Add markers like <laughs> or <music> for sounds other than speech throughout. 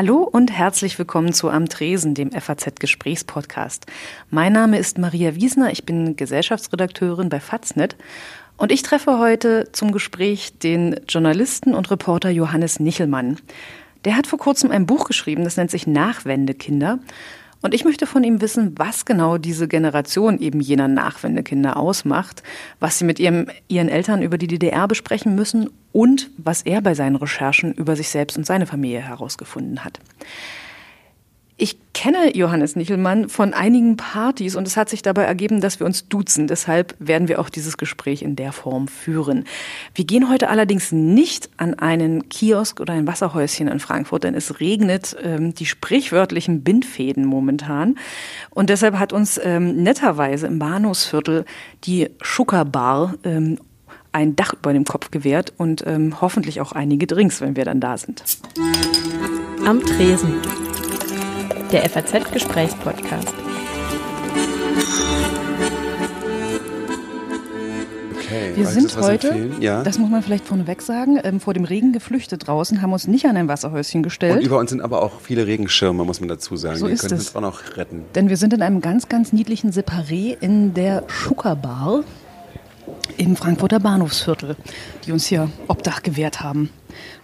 Hallo und herzlich willkommen zu Am Tresen, dem FAZ-Gesprächspodcast. Mein Name ist Maria Wiesner, ich bin Gesellschaftsredakteurin bei Faznet und ich treffe heute zum Gespräch den Journalisten und Reporter Johannes Nichelmann. Der hat vor kurzem ein Buch geschrieben, das nennt sich Nachwendekinder. Und ich möchte von ihm wissen, was genau diese Generation eben jener Nachwendekinder ausmacht, was sie mit ihrem, ihren Eltern über die DDR besprechen müssen und was er bei seinen Recherchen über sich selbst und seine Familie herausgefunden hat. Ich kenne Johannes Nichelmann von einigen Partys und es hat sich dabei ergeben, dass wir uns duzen. Deshalb werden wir auch dieses Gespräch in der Form führen. Wir gehen heute allerdings nicht an einen Kiosk oder ein Wasserhäuschen in Frankfurt, denn es regnet ähm, die sprichwörtlichen Bindfäden momentan. Und deshalb hat uns ähm, netterweise im Bahnhofsviertel die Schucker Bar ähm, ein Dach über dem Kopf gewährt und ähm, hoffentlich auch einige Drinks, wenn wir dann da sind. Am Tresen der FAZ-Gesprächspodcast. Okay, wir sind heute, ja? das muss man vielleicht vorneweg sagen, ähm, vor dem Regen geflüchtet draußen, haben uns nicht an ein Wasserhäuschen gestellt. Und über uns sind aber auch viele Regenschirme, muss man dazu sagen. So die ist können es. uns auch noch retten. Denn wir sind in einem ganz, ganz niedlichen Separé in der Schuckerbar im Frankfurter Bahnhofsviertel, die uns hier Obdach gewährt haben.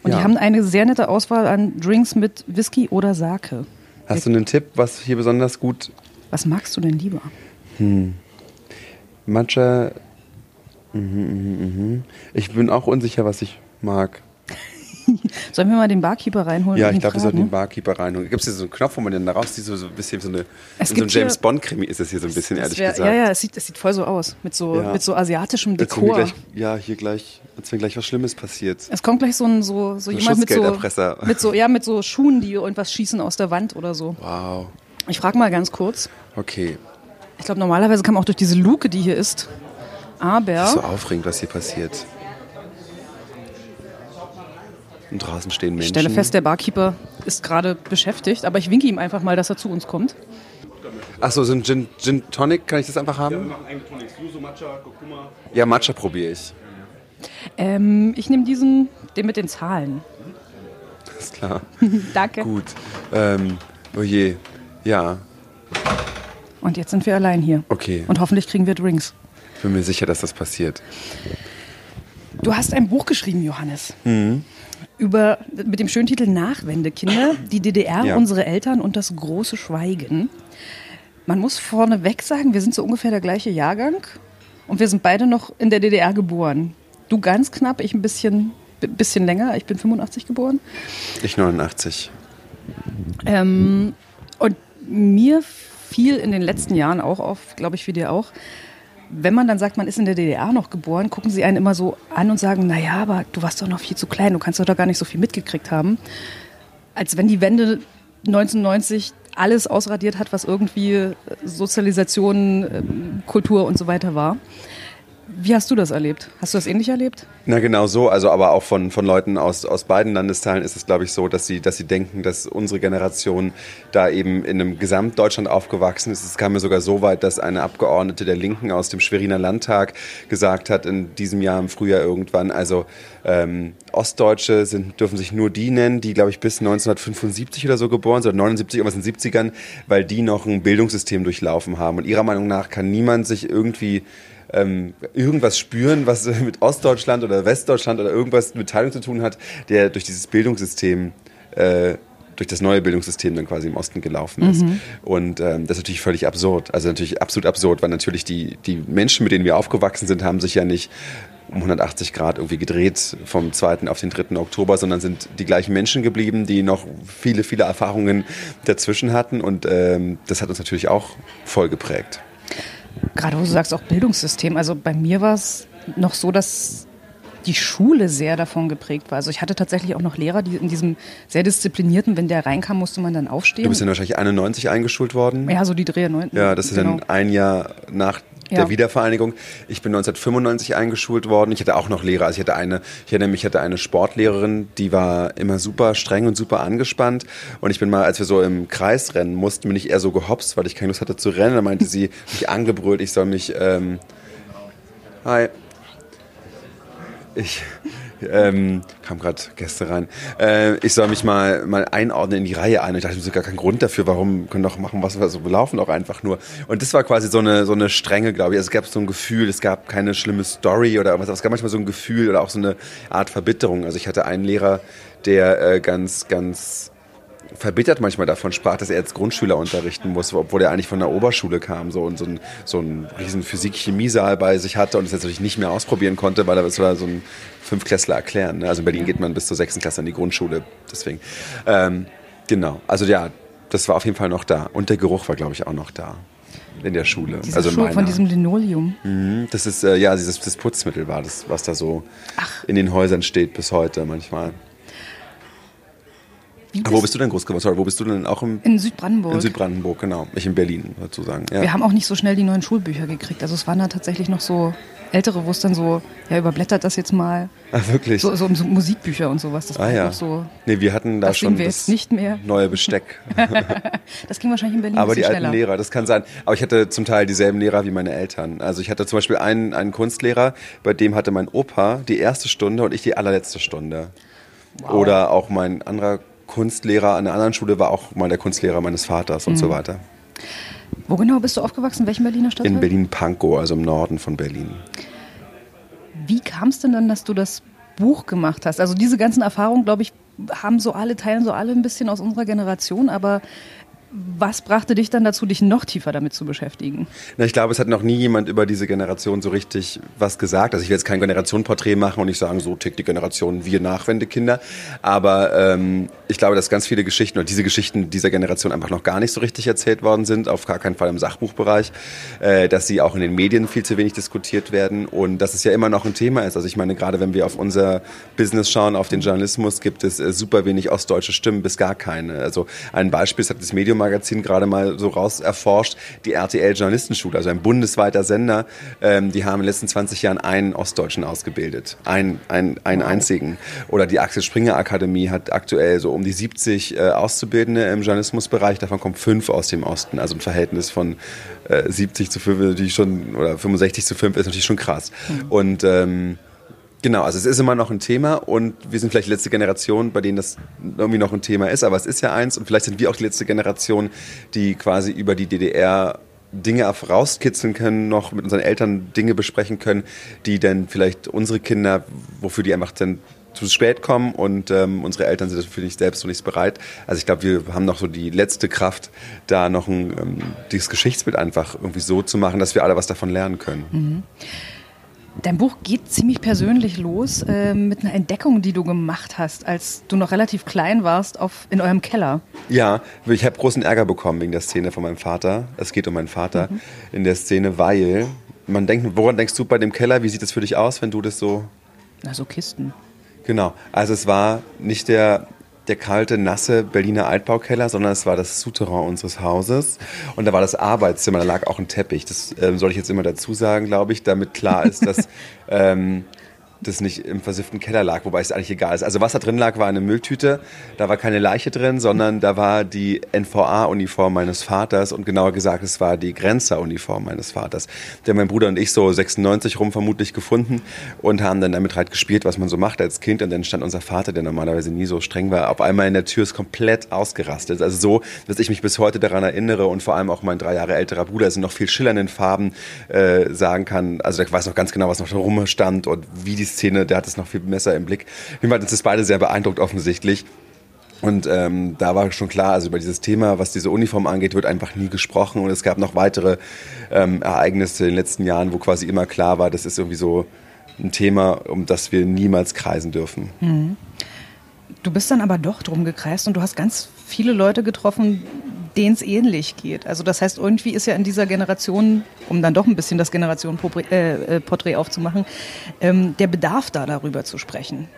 Und ja. die haben eine sehr nette Auswahl an Drinks mit Whisky oder Sake. Hast du einen Tipp, was hier besonders gut. Was magst du denn lieber? Hm. Matcha. Mhm, mhm, mhm. Ich bin auch unsicher, was ich mag. <laughs> Sollen wir mal den Barkeeper reinholen? Ja, ich glaube, wir sollten den Barkeeper reinholen. Gibt es hier so einen Knopf, wo man den da raus sieht, so, ein bisschen so eine so ein James Bond-Krimi ist das hier so ein bisschen, ehrlich wär, gesagt. Ja, ja, es sieht, es sieht voll so aus. Mit so, ja. mit so asiatischem Dekor. Gleich, ja, hier gleich, als wenn gleich was Schlimmes passiert. Es kommt gleich so ein so, so, so jemand mit so, mit so, ja, mit so <laughs> Schuhen, die irgendwas schießen aus der Wand oder so. Wow. Ich frage mal ganz kurz. Okay. Ich glaube, normalerweise kann man auch durch diese Luke, die hier ist. Aber. Das ist so aufregend, was hier passiert. Und draußen stehen Menschen. Ich stelle fest, der Barkeeper ist gerade beschäftigt, aber ich winke ihm einfach mal, dass er zu uns kommt. Achso, so ein Gin, Gin Tonic, kann ich das einfach haben? Ja, wir machen eigene Tonics. Yuzu, Matcha, Kurkuma. Ja, Matcha probiere ich. Ähm, ich nehme diesen, den mit den Zahlen. Alles klar. <laughs> Danke. Gut. Ähm, oh je, ja. Und jetzt sind wir allein hier. Okay. Und hoffentlich kriegen wir Drinks. Ich bin mir sicher, dass das passiert. Du hast ein Buch geschrieben, Johannes. Mhm über, mit dem schönen Titel Nachwendekinder, die DDR, ja. unsere Eltern und das große Schweigen. Man muss vorneweg sagen, wir sind so ungefähr der gleiche Jahrgang und wir sind beide noch in der DDR geboren. Du ganz knapp, ich ein bisschen, bisschen länger. Ich bin 85 geboren. Ich 89. Ähm, und mir fiel in den letzten Jahren auch auf, glaube ich, wie dir auch, wenn man dann sagt, man ist in der DDR noch geboren, gucken sie einen immer so an und sagen, naja, aber du warst doch noch viel zu klein, du kannst doch da gar nicht so viel mitgekriegt haben. Als wenn die Wende 1990 alles ausradiert hat, was irgendwie Sozialisation, ähm, Kultur und so weiter war. Wie hast du das erlebt? Hast du das ähnlich erlebt? Na genau so, also aber auch von, von Leuten aus, aus beiden Landesteilen ist es, glaube ich, so, dass sie, dass sie denken, dass unsere Generation da eben in einem Gesamtdeutschland aufgewachsen ist. Es kam mir sogar so weit, dass eine Abgeordnete der Linken aus dem Schweriner Landtag gesagt hat, in diesem Jahr im Frühjahr irgendwann, also ähm, Ostdeutsche sind, dürfen sich nur die nennen, die, glaube ich, bis 1975 oder so geboren sind, oder 79, irgendwas in den 70ern, weil die noch ein Bildungssystem durchlaufen haben. Und ihrer Meinung nach kann niemand sich irgendwie ähm, irgendwas spüren, was mit Ostdeutschland oder Westdeutschland oder irgendwas mit Teilung zu tun hat, der durch dieses Bildungssystem äh, durch das neue Bildungssystem dann quasi im Osten gelaufen ist. Mhm. Und ähm, das ist natürlich völlig absurd. Also natürlich absolut absurd, weil natürlich die, die Menschen, mit denen wir aufgewachsen sind, haben sich ja nicht um 180 Grad irgendwie gedreht vom 2. auf den 3. Oktober, sondern sind die gleichen Menschen geblieben, die noch viele, viele Erfahrungen dazwischen hatten. Und ähm, das hat uns natürlich auch voll geprägt. Gerade wo du sagst, auch Bildungssystem. Also bei mir war es noch so, dass die Schule sehr davon geprägt war. Also ich hatte tatsächlich auch noch Lehrer, die in diesem sehr disziplinierten, wenn der reinkam, musste man dann aufstehen. Du bist dann wahrscheinlich 91 eingeschult worden? Ja, so die Dreher 9. Ja, das ist genau. dann ein Jahr nach der ja. Wiedervereinigung. Ich bin 1995 eingeschult worden. Ich hatte auch noch Lehrer. Also ich hatte eine, ich erinnere mich, ich hatte eine Sportlehrerin, die war immer super streng und super angespannt. Und ich bin mal, als wir so im Kreis rennen mussten, bin ich eher so gehopst, weil ich keine Lust hatte zu rennen. Da meinte sie, <laughs> mich angebrüllt, ich soll mich, ähm, hi. Ich, ähm, kam gerade Gäste rein, äh, ich soll mich mal, mal einordnen in die Reihe ein. Ich dachte, das ist gar kein Grund dafür, warum können doch machen, was wir so, laufen doch einfach nur. Und das war quasi so eine, so eine Strenge, glaube ich. Also es gab so ein Gefühl, es gab keine schlimme Story oder was, es gab manchmal so ein Gefühl oder auch so eine Art Verbitterung. Also ich hatte einen Lehrer, der äh, ganz, ganz verbittert manchmal davon sprach, dass er jetzt Grundschüler unterrichten muss, obwohl er eigentlich von der Oberschule kam so und so ein, so ein riesen Physik-Chemiesaal bei sich hatte und es natürlich nicht mehr ausprobieren konnte, weil er das war so ein Fünfklässler erklären. Ne? Also in Berlin geht man bis zur sechsten Klasse an die Grundschule, deswegen. Ähm, genau, also ja, das war auf jeden Fall noch da und der Geruch war, glaube ich, auch noch da in der Schule. Diese also Schuhe von diesem Linoleum. Mhm, das ist, äh, ja, dieses das Putzmittel war das, was da so Ach. in den Häusern steht bis heute manchmal. Bist wo bist du denn groß geworden? Sorry, wo bist du denn auch im, in Südbrandenburg? In Südbrandenburg, genau. Ich in Berlin, sozusagen. Ja. Wir haben auch nicht so schnell die neuen Schulbücher gekriegt. Also es waren da tatsächlich noch so ältere, wo es dann so, ja, überblättert das jetzt mal. Ach, wirklich? So, so, so Musikbücher und sowas. Das ah, ja. so. Nee, wir hatten da das schon wir das nicht mehr. neue Besteck. <laughs> das ging wahrscheinlich in Berlin Aber die schneller. alten Lehrer, das kann sein. Aber ich hatte zum Teil dieselben Lehrer wie meine Eltern. Also ich hatte zum Beispiel einen, einen Kunstlehrer, bei dem hatte mein Opa die erste Stunde und ich die allerletzte Stunde. Wow. Oder auch mein anderer Kunstlehrer an der anderen Schule war auch mal der Kunstlehrer meines Vaters und mhm. so weiter. Wo genau bist du aufgewachsen? In welchem Berliner Stadtteil? In Berlin-Pankow, also im Norden von Berlin. Wie kam es denn dann, dass du das Buch gemacht hast? Also diese ganzen Erfahrungen, glaube ich, haben so alle, teilen so alle ein bisschen aus unserer Generation, aber was brachte dich dann dazu, dich noch tiefer damit zu beschäftigen? Na, ich glaube, es hat noch nie jemand über diese Generation so richtig was gesagt. Also ich will jetzt kein Generationenporträt machen und nicht sagen, so tickt die Generation wir Nachwendekinder. Aber ähm, ich glaube, dass ganz viele Geschichten oder diese Geschichten dieser Generation einfach noch gar nicht so richtig erzählt worden sind, auf gar keinen Fall im Sachbuchbereich, äh, dass sie auch in den Medien viel zu wenig diskutiert werden und dass es ja immer noch ein Thema ist. Also ich meine, gerade wenn wir auf unser Business schauen, auf den Journalismus, gibt es äh, super wenig ostdeutsche Stimmen, bis gar keine. Also ein Beispiel ist, hat das Medium Magazin gerade mal so raus erforscht, die RTL Journalistenschule, also ein bundesweiter Sender, ähm, die haben in den letzten 20 Jahren einen Ostdeutschen ausgebildet. Ein, ein, einen einzigen. Oder die Axel Springer Akademie hat aktuell so um die 70 äh, Auszubildende im Journalismusbereich, davon kommen fünf aus dem Osten, also ein Verhältnis von äh, 70 zu 5 natürlich schon, oder 65 zu 5 ist natürlich schon krass. Mhm. Und ähm, Genau, also es ist immer noch ein Thema und wir sind vielleicht die letzte Generation, bei denen das irgendwie noch ein Thema ist, aber es ist ja eins und vielleicht sind wir auch die letzte Generation, die quasi über die DDR Dinge rauskitzeln können, noch mit unseren Eltern Dinge besprechen können, die dann vielleicht unsere Kinder, wofür die einfach dann zu spät kommen und ähm, unsere Eltern sind dafür nicht selbst so nicht bereit. Also ich glaube, wir haben noch so die letzte Kraft, da noch ein, ähm, dieses Geschichtsbild einfach irgendwie so zu machen, dass wir alle was davon lernen können. Mhm. Dein Buch geht ziemlich persönlich los äh, mit einer Entdeckung, die du gemacht hast, als du noch relativ klein warst auf, in eurem Keller. Ja, ich habe großen Ärger bekommen wegen der Szene von meinem Vater. Es geht um meinen Vater mhm. in der Szene, weil man denkt, woran denkst du bei dem Keller? Wie sieht es für dich aus, wenn du das so... Na, so Kisten. Genau, also es war nicht der der kalte, nasse Berliner Altbaukeller, sondern es war das Souterrain unseres Hauses. Und da war das Arbeitszimmer, da lag auch ein Teppich. Das ähm, soll ich jetzt immer dazu sagen, glaube ich, damit klar ist, dass <laughs> ähm, das nicht im versifften Keller lag, wobei es eigentlich egal ist. Also was da drin lag, war eine Mülltüte. Da war keine Leiche drin, sondern da war die NVA-Uniform meines Vaters und genauer gesagt, es war die Grenzer-Uniform meines Vaters. Der mein Bruder und ich so 96 rum vermutlich gefunden und haben dann damit halt gespielt, was man so macht als Kind. Und dann stand unser Vater, der normalerweise nie so streng war, auf einmal in der Tür ist komplett ausgerastet. Also so, dass ich mich bis heute daran erinnere und vor allem auch mein drei Jahre älterer Bruder, also noch viel schillernden Farben äh, sagen kann. Also der weiß noch ganz genau, was noch rumstand und wie die Szene, der hat es noch viel besser im Blick. Waren uns beide sehr beeindruckt offensichtlich. Und ähm, da war schon klar, also über dieses Thema, was diese Uniform angeht, wird einfach nie gesprochen. Und es gab noch weitere ähm, Ereignisse in den letzten Jahren, wo quasi immer klar war, das ist irgendwie so ein Thema, um das wir niemals kreisen dürfen. Mhm. Du bist dann aber doch drum gekreist und du hast ganz viele Leute getroffen, denen es ähnlich geht. Also das heißt, irgendwie ist ja in dieser Generation, um dann doch ein bisschen das Generationenporträt äh, äh aufzumachen, ähm, der Bedarf da darüber zu sprechen.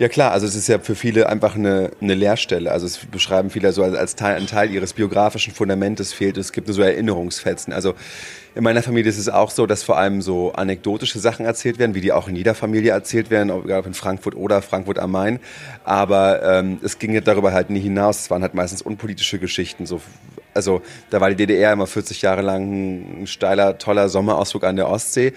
Ja klar, also es ist ja für viele einfach eine, eine Leerstelle. Also es beschreiben viele so als, als Teil, ein Teil ihres biografischen Fundamentes fehlt. Es gibt nur so Erinnerungsfetzen. Also in meiner Familie ist es auch so, dass vor allem so anekdotische Sachen erzählt werden, wie die auch in jeder Familie erzählt werden, egal ob in Frankfurt oder Frankfurt am Main. Aber ähm, es ging darüber halt nie hinaus. Es waren halt meistens unpolitische Geschichten. So, also da war die DDR immer 40 Jahre lang ein steiler, toller Sommerausflug an der Ostsee.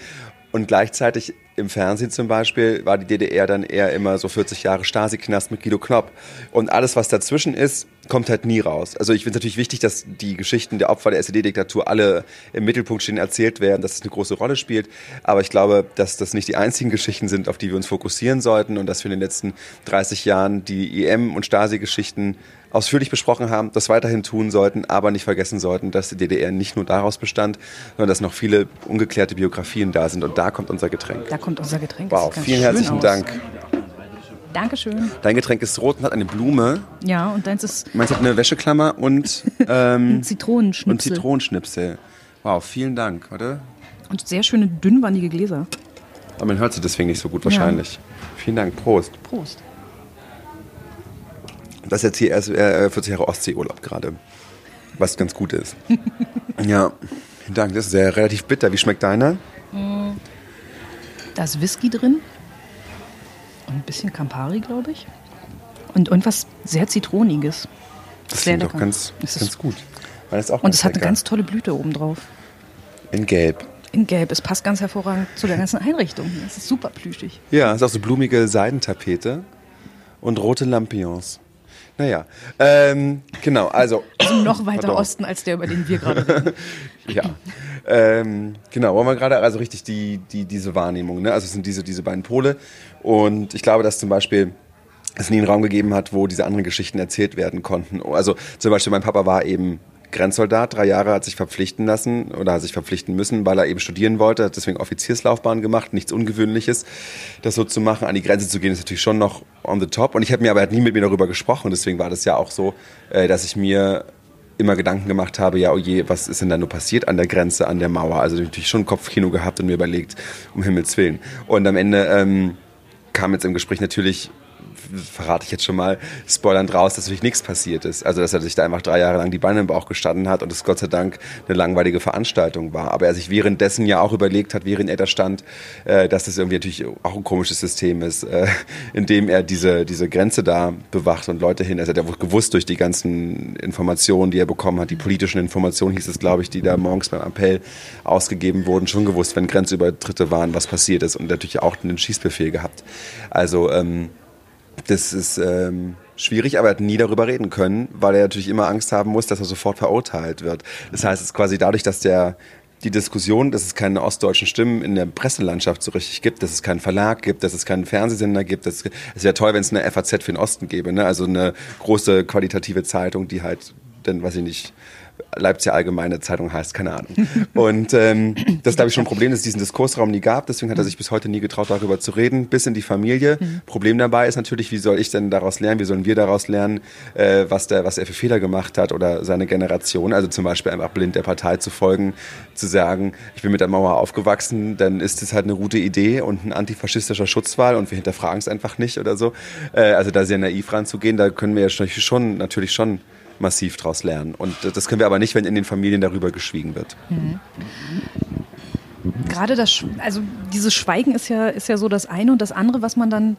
Und gleichzeitig im Fernsehen zum Beispiel war die DDR dann eher immer so 40 Jahre Stasi-Knast mit Guido Knopp. Und alles, was dazwischen ist, kommt halt nie raus. Also ich finde es natürlich wichtig, dass die Geschichten der Opfer der SED-Diktatur alle im Mittelpunkt stehen, erzählt werden, dass es eine große Rolle spielt. Aber ich glaube, dass das nicht die einzigen Geschichten sind, auf die wir uns fokussieren sollten und dass wir in den letzten 30 Jahren die EM- und Stasi-Geschichten ausführlich besprochen haben, das weiterhin tun sollten, aber nicht vergessen sollten, dass die DDR nicht nur daraus bestand, sondern dass noch viele ungeklärte Biografien da sind. Und da kommt unser Getränk. Da kommt unser Getränk. Wow, vielen herzlichen aus. Dank. Dankeschön. Dein Getränk ist rot und hat eine Blume. Ja, und deins ist Meins hat eine Wäscheklammer und, ähm, Zitronenschnipsel. und Zitronenschnipsel. Wow, vielen Dank. Warte. Und sehr schöne, dünnwandige Gläser. Aber man hört sie deswegen nicht so gut wahrscheinlich. Vielen Dank. Prost. Prost. Das ist jetzt hier erst äh, 40 Jahre Ostseeurlaub gerade. Was ganz gut ist. <laughs> ja, vielen Dank. Das ist ja relativ bitter. Wie schmeckt deiner? Da ist Whisky drin. Und ein bisschen Campari, glaube ich. Und irgendwas sehr Zitroniges. Das Sehr klingt doch lecker. ganz, ist- ganz gut. Das auch Und ganz es hat eine ganz tolle Blüte oben drauf. In Gelb. In Gelb. Es passt ganz hervorragend zu der ganzen Einrichtung. Es ist super plüschig. Ja, es ist auch so blumige Seidentapete und rote Lampions. Naja, ähm, genau, also. Also noch weiter Pardon. Osten als der, über den wir gerade reden. <laughs> Ja. ähm, genau, wollen wir gerade also richtig die, die, diese Wahrnehmung, ne? Also es sind diese, diese beiden Pole. Und ich glaube, dass zum Beispiel es nie einen Raum gegeben hat, wo diese anderen Geschichten erzählt werden konnten. Also zum Beispiel mein Papa war eben Grenzsoldat, drei Jahre hat sich verpflichten lassen oder hat sich verpflichten müssen, weil er eben studieren wollte, hat deswegen Offizierslaufbahn gemacht, nichts Ungewöhnliches, das so zu machen. An die Grenze zu gehen ist natürlich schon noch on the top. Und ich habe mir aber er hat nie mit mir darüber gesprochen, deswegen war das ja auch so, äh, dass ich mir immer Gedanken gemacht habe, ja, oh je, was ist denn da nur passiert an der Grenze, an der Mauer? Also natürlich schon Kopfkino gehabt und mir überlegt, um Himmels Willen. Und am Ende ähm, kam jetzt im Gespräch natürlich, verrate ich jetzt schon mal, spoilernd raus, dass natürlich nichts passiert ist. Also, dass er sich da einfach drei Jahre lang die Beine im Bauch gestanden hat und es Gott sei Dank eine langweilige Veranstaltung war. Aber er sich währenddessen ja auch überlegt hat, während er da stand, äh, dass das irgendwie natürlich auch ein komisches System ist, äh, in dem er diese, diese Grenze da bewacht und Leute hin. Also, er hat ja gewusst durch die ganzen Informationen, die er bekommen hat, die politischen Informationen hieß es, glaube ich, die da morgens beim Appell ausgegeben wurden, schon gewusst, wenn Grenzübertritte waren, was passiert ist und natürlich auch einen Schießbefehl gehabt. Also, ähm, das ist ähm, schwierig, aber er hat nie darüber reden können, weil er natürlich immer Angst haben muss, dass er sofort verurteilt wird. Das heißt, es ist quasi dadurch, dass der die Diskussion, dass es keine ostdeutschen Stimmen in der Presselandschaft so richtig gibt, dass es keinen Verlag gibt, dass es keinen Fernsehsender gibt. Das, es wäre toll, wenn es eine FAZ für den Osten gäbe, ne? also eine große qualitative Zeitung, die halt, dann weiß ich nicht, Leipziger Allgemeine Zeitung heißt, keine Ahnung. Und ähm, das glaube ich schon ein Problem, dass es diesen Diskursraum nie gab. Deswegen hat er sich bis heute nie getraut, darüber zu reden, bis in die Familie. Problem dabei ist natürlich, wie soll ich denn daraus lernen, wie sollen wir daraus lernen, äh, was, der, was er für Fehler gemacht hat oder seine Generation. Also zum Beispiel einfach blind der Partei zu folgen, zu sagen, ich bin mit der Mauer aufgewachsen, dann ist es halt eine gute Idee und ein antifaschistischer Schutzwahl und wir hinterfragen es einfach nicht oder so. Äh, also da sehr naiv ranzugehen, da können wir ja schon natürlich schon massiv draus lernen. Und das können wir aber nicht, wenn in den Familien darüber geschwiegen wird. Gerade das, also dieses Schweigen ist ja, ist ja so das eine und das andere, was man dann,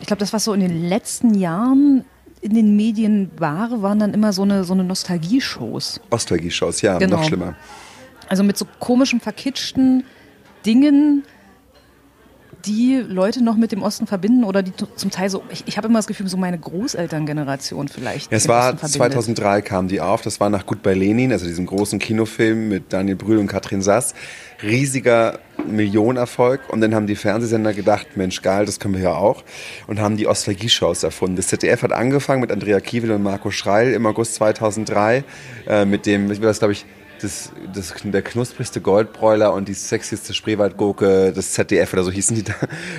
ich glaube, das, was so in den letzten Jahren in den Medien war, waren dann immer so eine, so eine Nostalgie-Shows. Nostalgie-Shows, ja, Genau. noch schlimmer. Also mit so komischen, verkitschten Dingen, die Leute noch mit dem Osten verbinden oder die zum Teil so, ich, ich habe immer das Gefühl, so meine Großelterngeneration vielleicht. Ja, es war Osten verbindet. 2003 kam die auf. Das war nach Gut bei Lenin, also diesem großen Kinofilm mit Daniel Brühl und Katrin Sass. Riesiger Millionenerfolg. Und dann haben die Fernsehsender gedacht, Mensch, geil, das können wir ja auch. Und haben die Nostalgie-Shows erfunden. Das ZDF hat angefangen mit Andrea Kiewel und Marco Schreil im August 2003 äh, mit dem, ich will das glaube ich, das, das, der knusprigste Goldbräuler und die sexieste Spreewaldgurke des ZDF oder so hießen die da.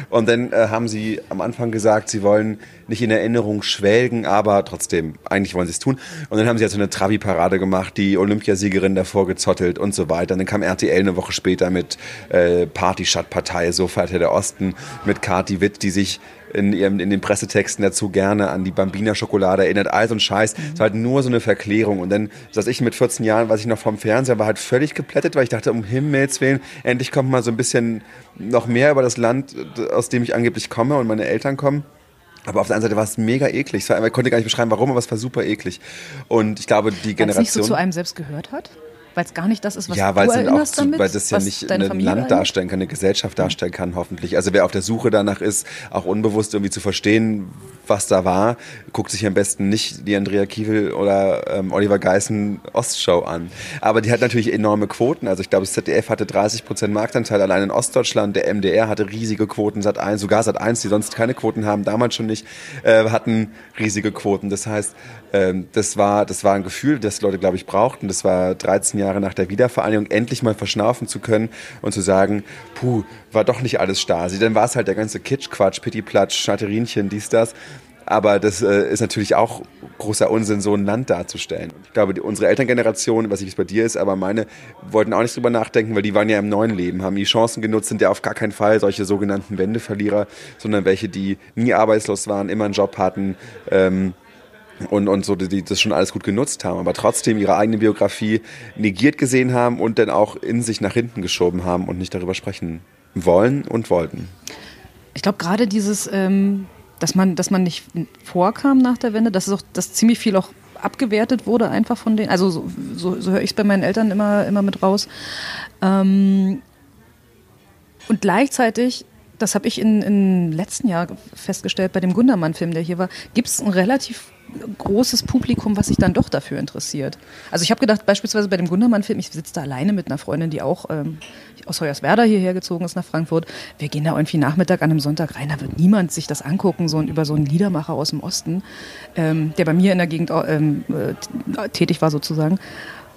Und dann äh, haben sie am Anfang gesagt, sie wollen nicht in Erinnerung schwelgen, aber trotzdem, eigentlich wollen sie es tun. Und dann haben sie jetzt so eine Trabi-Parade gemacht, die Olympiasiegerin davor gezottelt und so weiter. Und dann kam RTL eine Woche später mit äh, Party-Stadt-Partei, so feierte der Osten, mit Kati Witt, die sich in, ihrem, in den Pressetexten dazu gerne an die Bambina-Schokolade erinnert, all so ein Scheiß. Es war halt nur so eine Verklärung. Und dann saß ich mit 14 Jahren, weiß ich noch vom Fernseher, war halt völlig geplättet, weil ich dachte, um Himmels Willen, endlich kommt mal so ein bisschen noch mehr über das Land, aus dem ich angeblich komme und meine Eltern kommen. Aber auf der anderen Seite war es mega eklig. Es war, ich konnte gar nicht beschreiben, warum, aber es war super eklig. Und ich glaube, die Weil es nicht so Generation... zu einem selbst gehört hat? Weil es gar nicht das ist, was ja, weil du es erinnerst zu, damit, weil das ja nicht ein Familie Land darstellen kann, eine Gesellschaft darstellen kann, hoffentlich. Also wer auf der Suche danach ist, auch unbewusst irgendwie zu verstehen, was da war, guckt sich am besten nicht die Andrea Kiewel oder ähm, Oliver Geissen Ostshow an. Aber die hat natürlich enorme Quoten. Also ich glaube, das ZDF hatte 30 Prozent Marktanteil allein in Ostdeutschland. Der MDR hatte riesige Quoten, Sat 1, sogar Sat 1, die sonst keine Quoten haben, damals schon nicht, äh, hatten riesige Quoten. Das heißt, ähm, das war, das war ein Gefühl, das Leute, glaube ich, brauchten. Das war 13 Jahre nach der Wiedervereinigung, endlich mal verschnaufen zu können und zu sagen, puh, war doch nicht alles Stasi. Dann war es halt der ganze Kitsch-Quatsch, Pitti-Platsch, Schaterinchen, dies, das. Aber das äh, ist natürlich auch großer Unsinn, so ein Land darzustellen. Ich glaube, die, unsere Elterngeneration, weiß nicht, wie es bei dir ist, aber meine wollten auch nicht drüber nachdenken, weil die waren ja im neuen Leben, haben die Chancen genutzt, sind ja auf gar keinen Fall solche sogenannten Wendeverlierer, sondern welche, die nie arbeitslos waren, immer einen Job hatten. Ähm, und, und so, die das schon alles gut genutzt haben, aber trotzdem ihre eigene Biografie negiert gesehen haben und dann auch in sich nach hinten geschoben haben und nicht darüber sprechen wollen und wollten. Ich glaube gerade dieses, ähm, dass man, dass man nicht vorkam nach der Wende, dass es auch, dass ziemlich viel auch abgewertet wurde einfach von denen. Also so, so, so höre ich es bei meinen Eltern immer, immer mit raus. Ähm, und gleichzeitig, das habe ich in, im letzten Jahr festgestellt bei dem Gundermann-Film, der hier war, gibt es ein relativ großes Publikum, was sich dann doch dafür interessiert. Also ich habe gedacht, beispielsweise bei dem Gundermann-Film, ich sitze da alleine mit einer Freundin, die auch ähm, aus Hoyerswerda hierher gezogen ist nach Frankfurt. Wir gehen da irgendwie Nachmittag an einem Sonntag rein, da wird niemand sich das angucken, so über so einen Liedermacher aus dem Osten, ähm, der bei mir in der Gegend ähm, äh, tätig war sozusagen.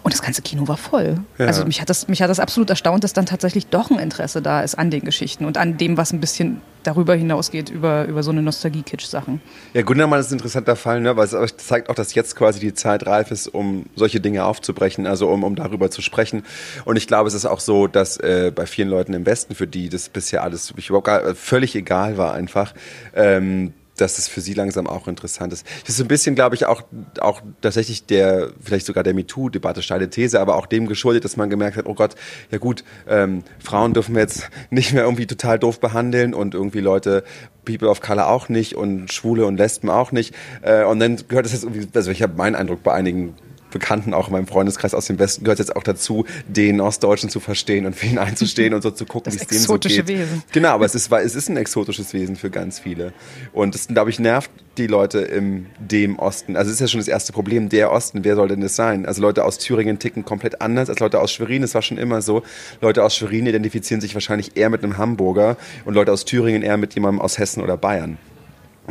Und das ganze Kino war voll. Ja. Also mich hat, das, mich hat das absolut erstaunt, dass dann tatsächlich doch ein Interesse da ist an den Geschichten und an dem, was ein bisschen darüber hinausgeht, über, über so eine Nostalgie-Kitsch-Sachen. Ja, Gundermann ist ein interessanter Fall, ne? weil es zeigt auch, dass jetzt quasi die Zeit reif ist, um solche Dinge aufzubrechen, also um, um darüber zu sprechen. Und ich glaube, es ist auch so, dass äh, bei vielen Leuten im Westen, für die das bisher alles überhaupt gar, völlig egal war einfach, ähm, dass es für sie langsam auch interessant ist. Das ist ein bisschen, glaube ich, auch, auch tatsächlich der, vielleicht sogar der MeToo-Debatte, steile These, aber auch dem geschuldet, dass man gemerkt hat, oh Gott, ja gut, ähm, Frauen dürfen wir jetzt <laughs> nicht mehr irgendwie total doof behandeln und irgendwie Leute, People of Color auch nicht und Schwule und Lesben auch nicht. Äh, und dann gehört es jetzt irgendwie, also ich habe meinen Eindruck bei einigen Bekannten auch in meinem Freundeskreis aus dem Westen gehört jetzt auch dazu, den Ostdeutschen zu verstehen und für ihn einzustehen und so zu gucken, wie es denen so geht. exotische Wesen. Genau, aber es ist, es ist ein exotisches Wesen für ganz viele. Und das, glaube ich, nervt die Leute im dem Osten. Also es ist ja schon das erste Problem, der Osten, wer soll denn das sein? Also Leute aus Thüringen ticken komplett anders als Leute aus Schwerin. Das war schon immer so. Leute aus Schwerin identifizieren sich wahrscheinlich eher mit einem Hamburger und Leute aus Thüringen eher mit jemandem aus Hessen oder Bayern.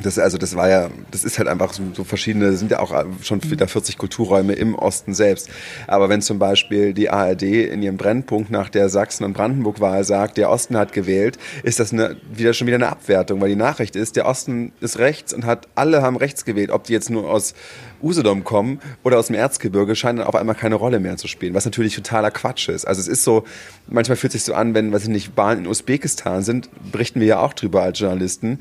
Das, also das war ja, das ist halt einfach so, so verschiedene, sind ja auch schon wieder 40 Kulturräume im Osten selbst. Aber wenn zum Beispiel die ARD in ihrem Brennpunkt nach der Sachsen- und Brandenburg-Wahl sagt, der Osten hat gewählt, ist das eine, wieder schon wieder eine Abwertung, weil die Nachricht ist, der Osten ist rechts und hat, alle haben rechts gewählt, ob die jetzt nur aus Usedom kommen oder aus dem Erzgebirge, scheint dann auf einmal keine Rolle mehr zu spielen, was natürlich totaler Quatsch ist. Also es ist so, manchmal fühlt sich so an, wenn, weiß ich nicht, Wahlen in Usbekistan sind, berichten wir ja auch drüber als Journalisten.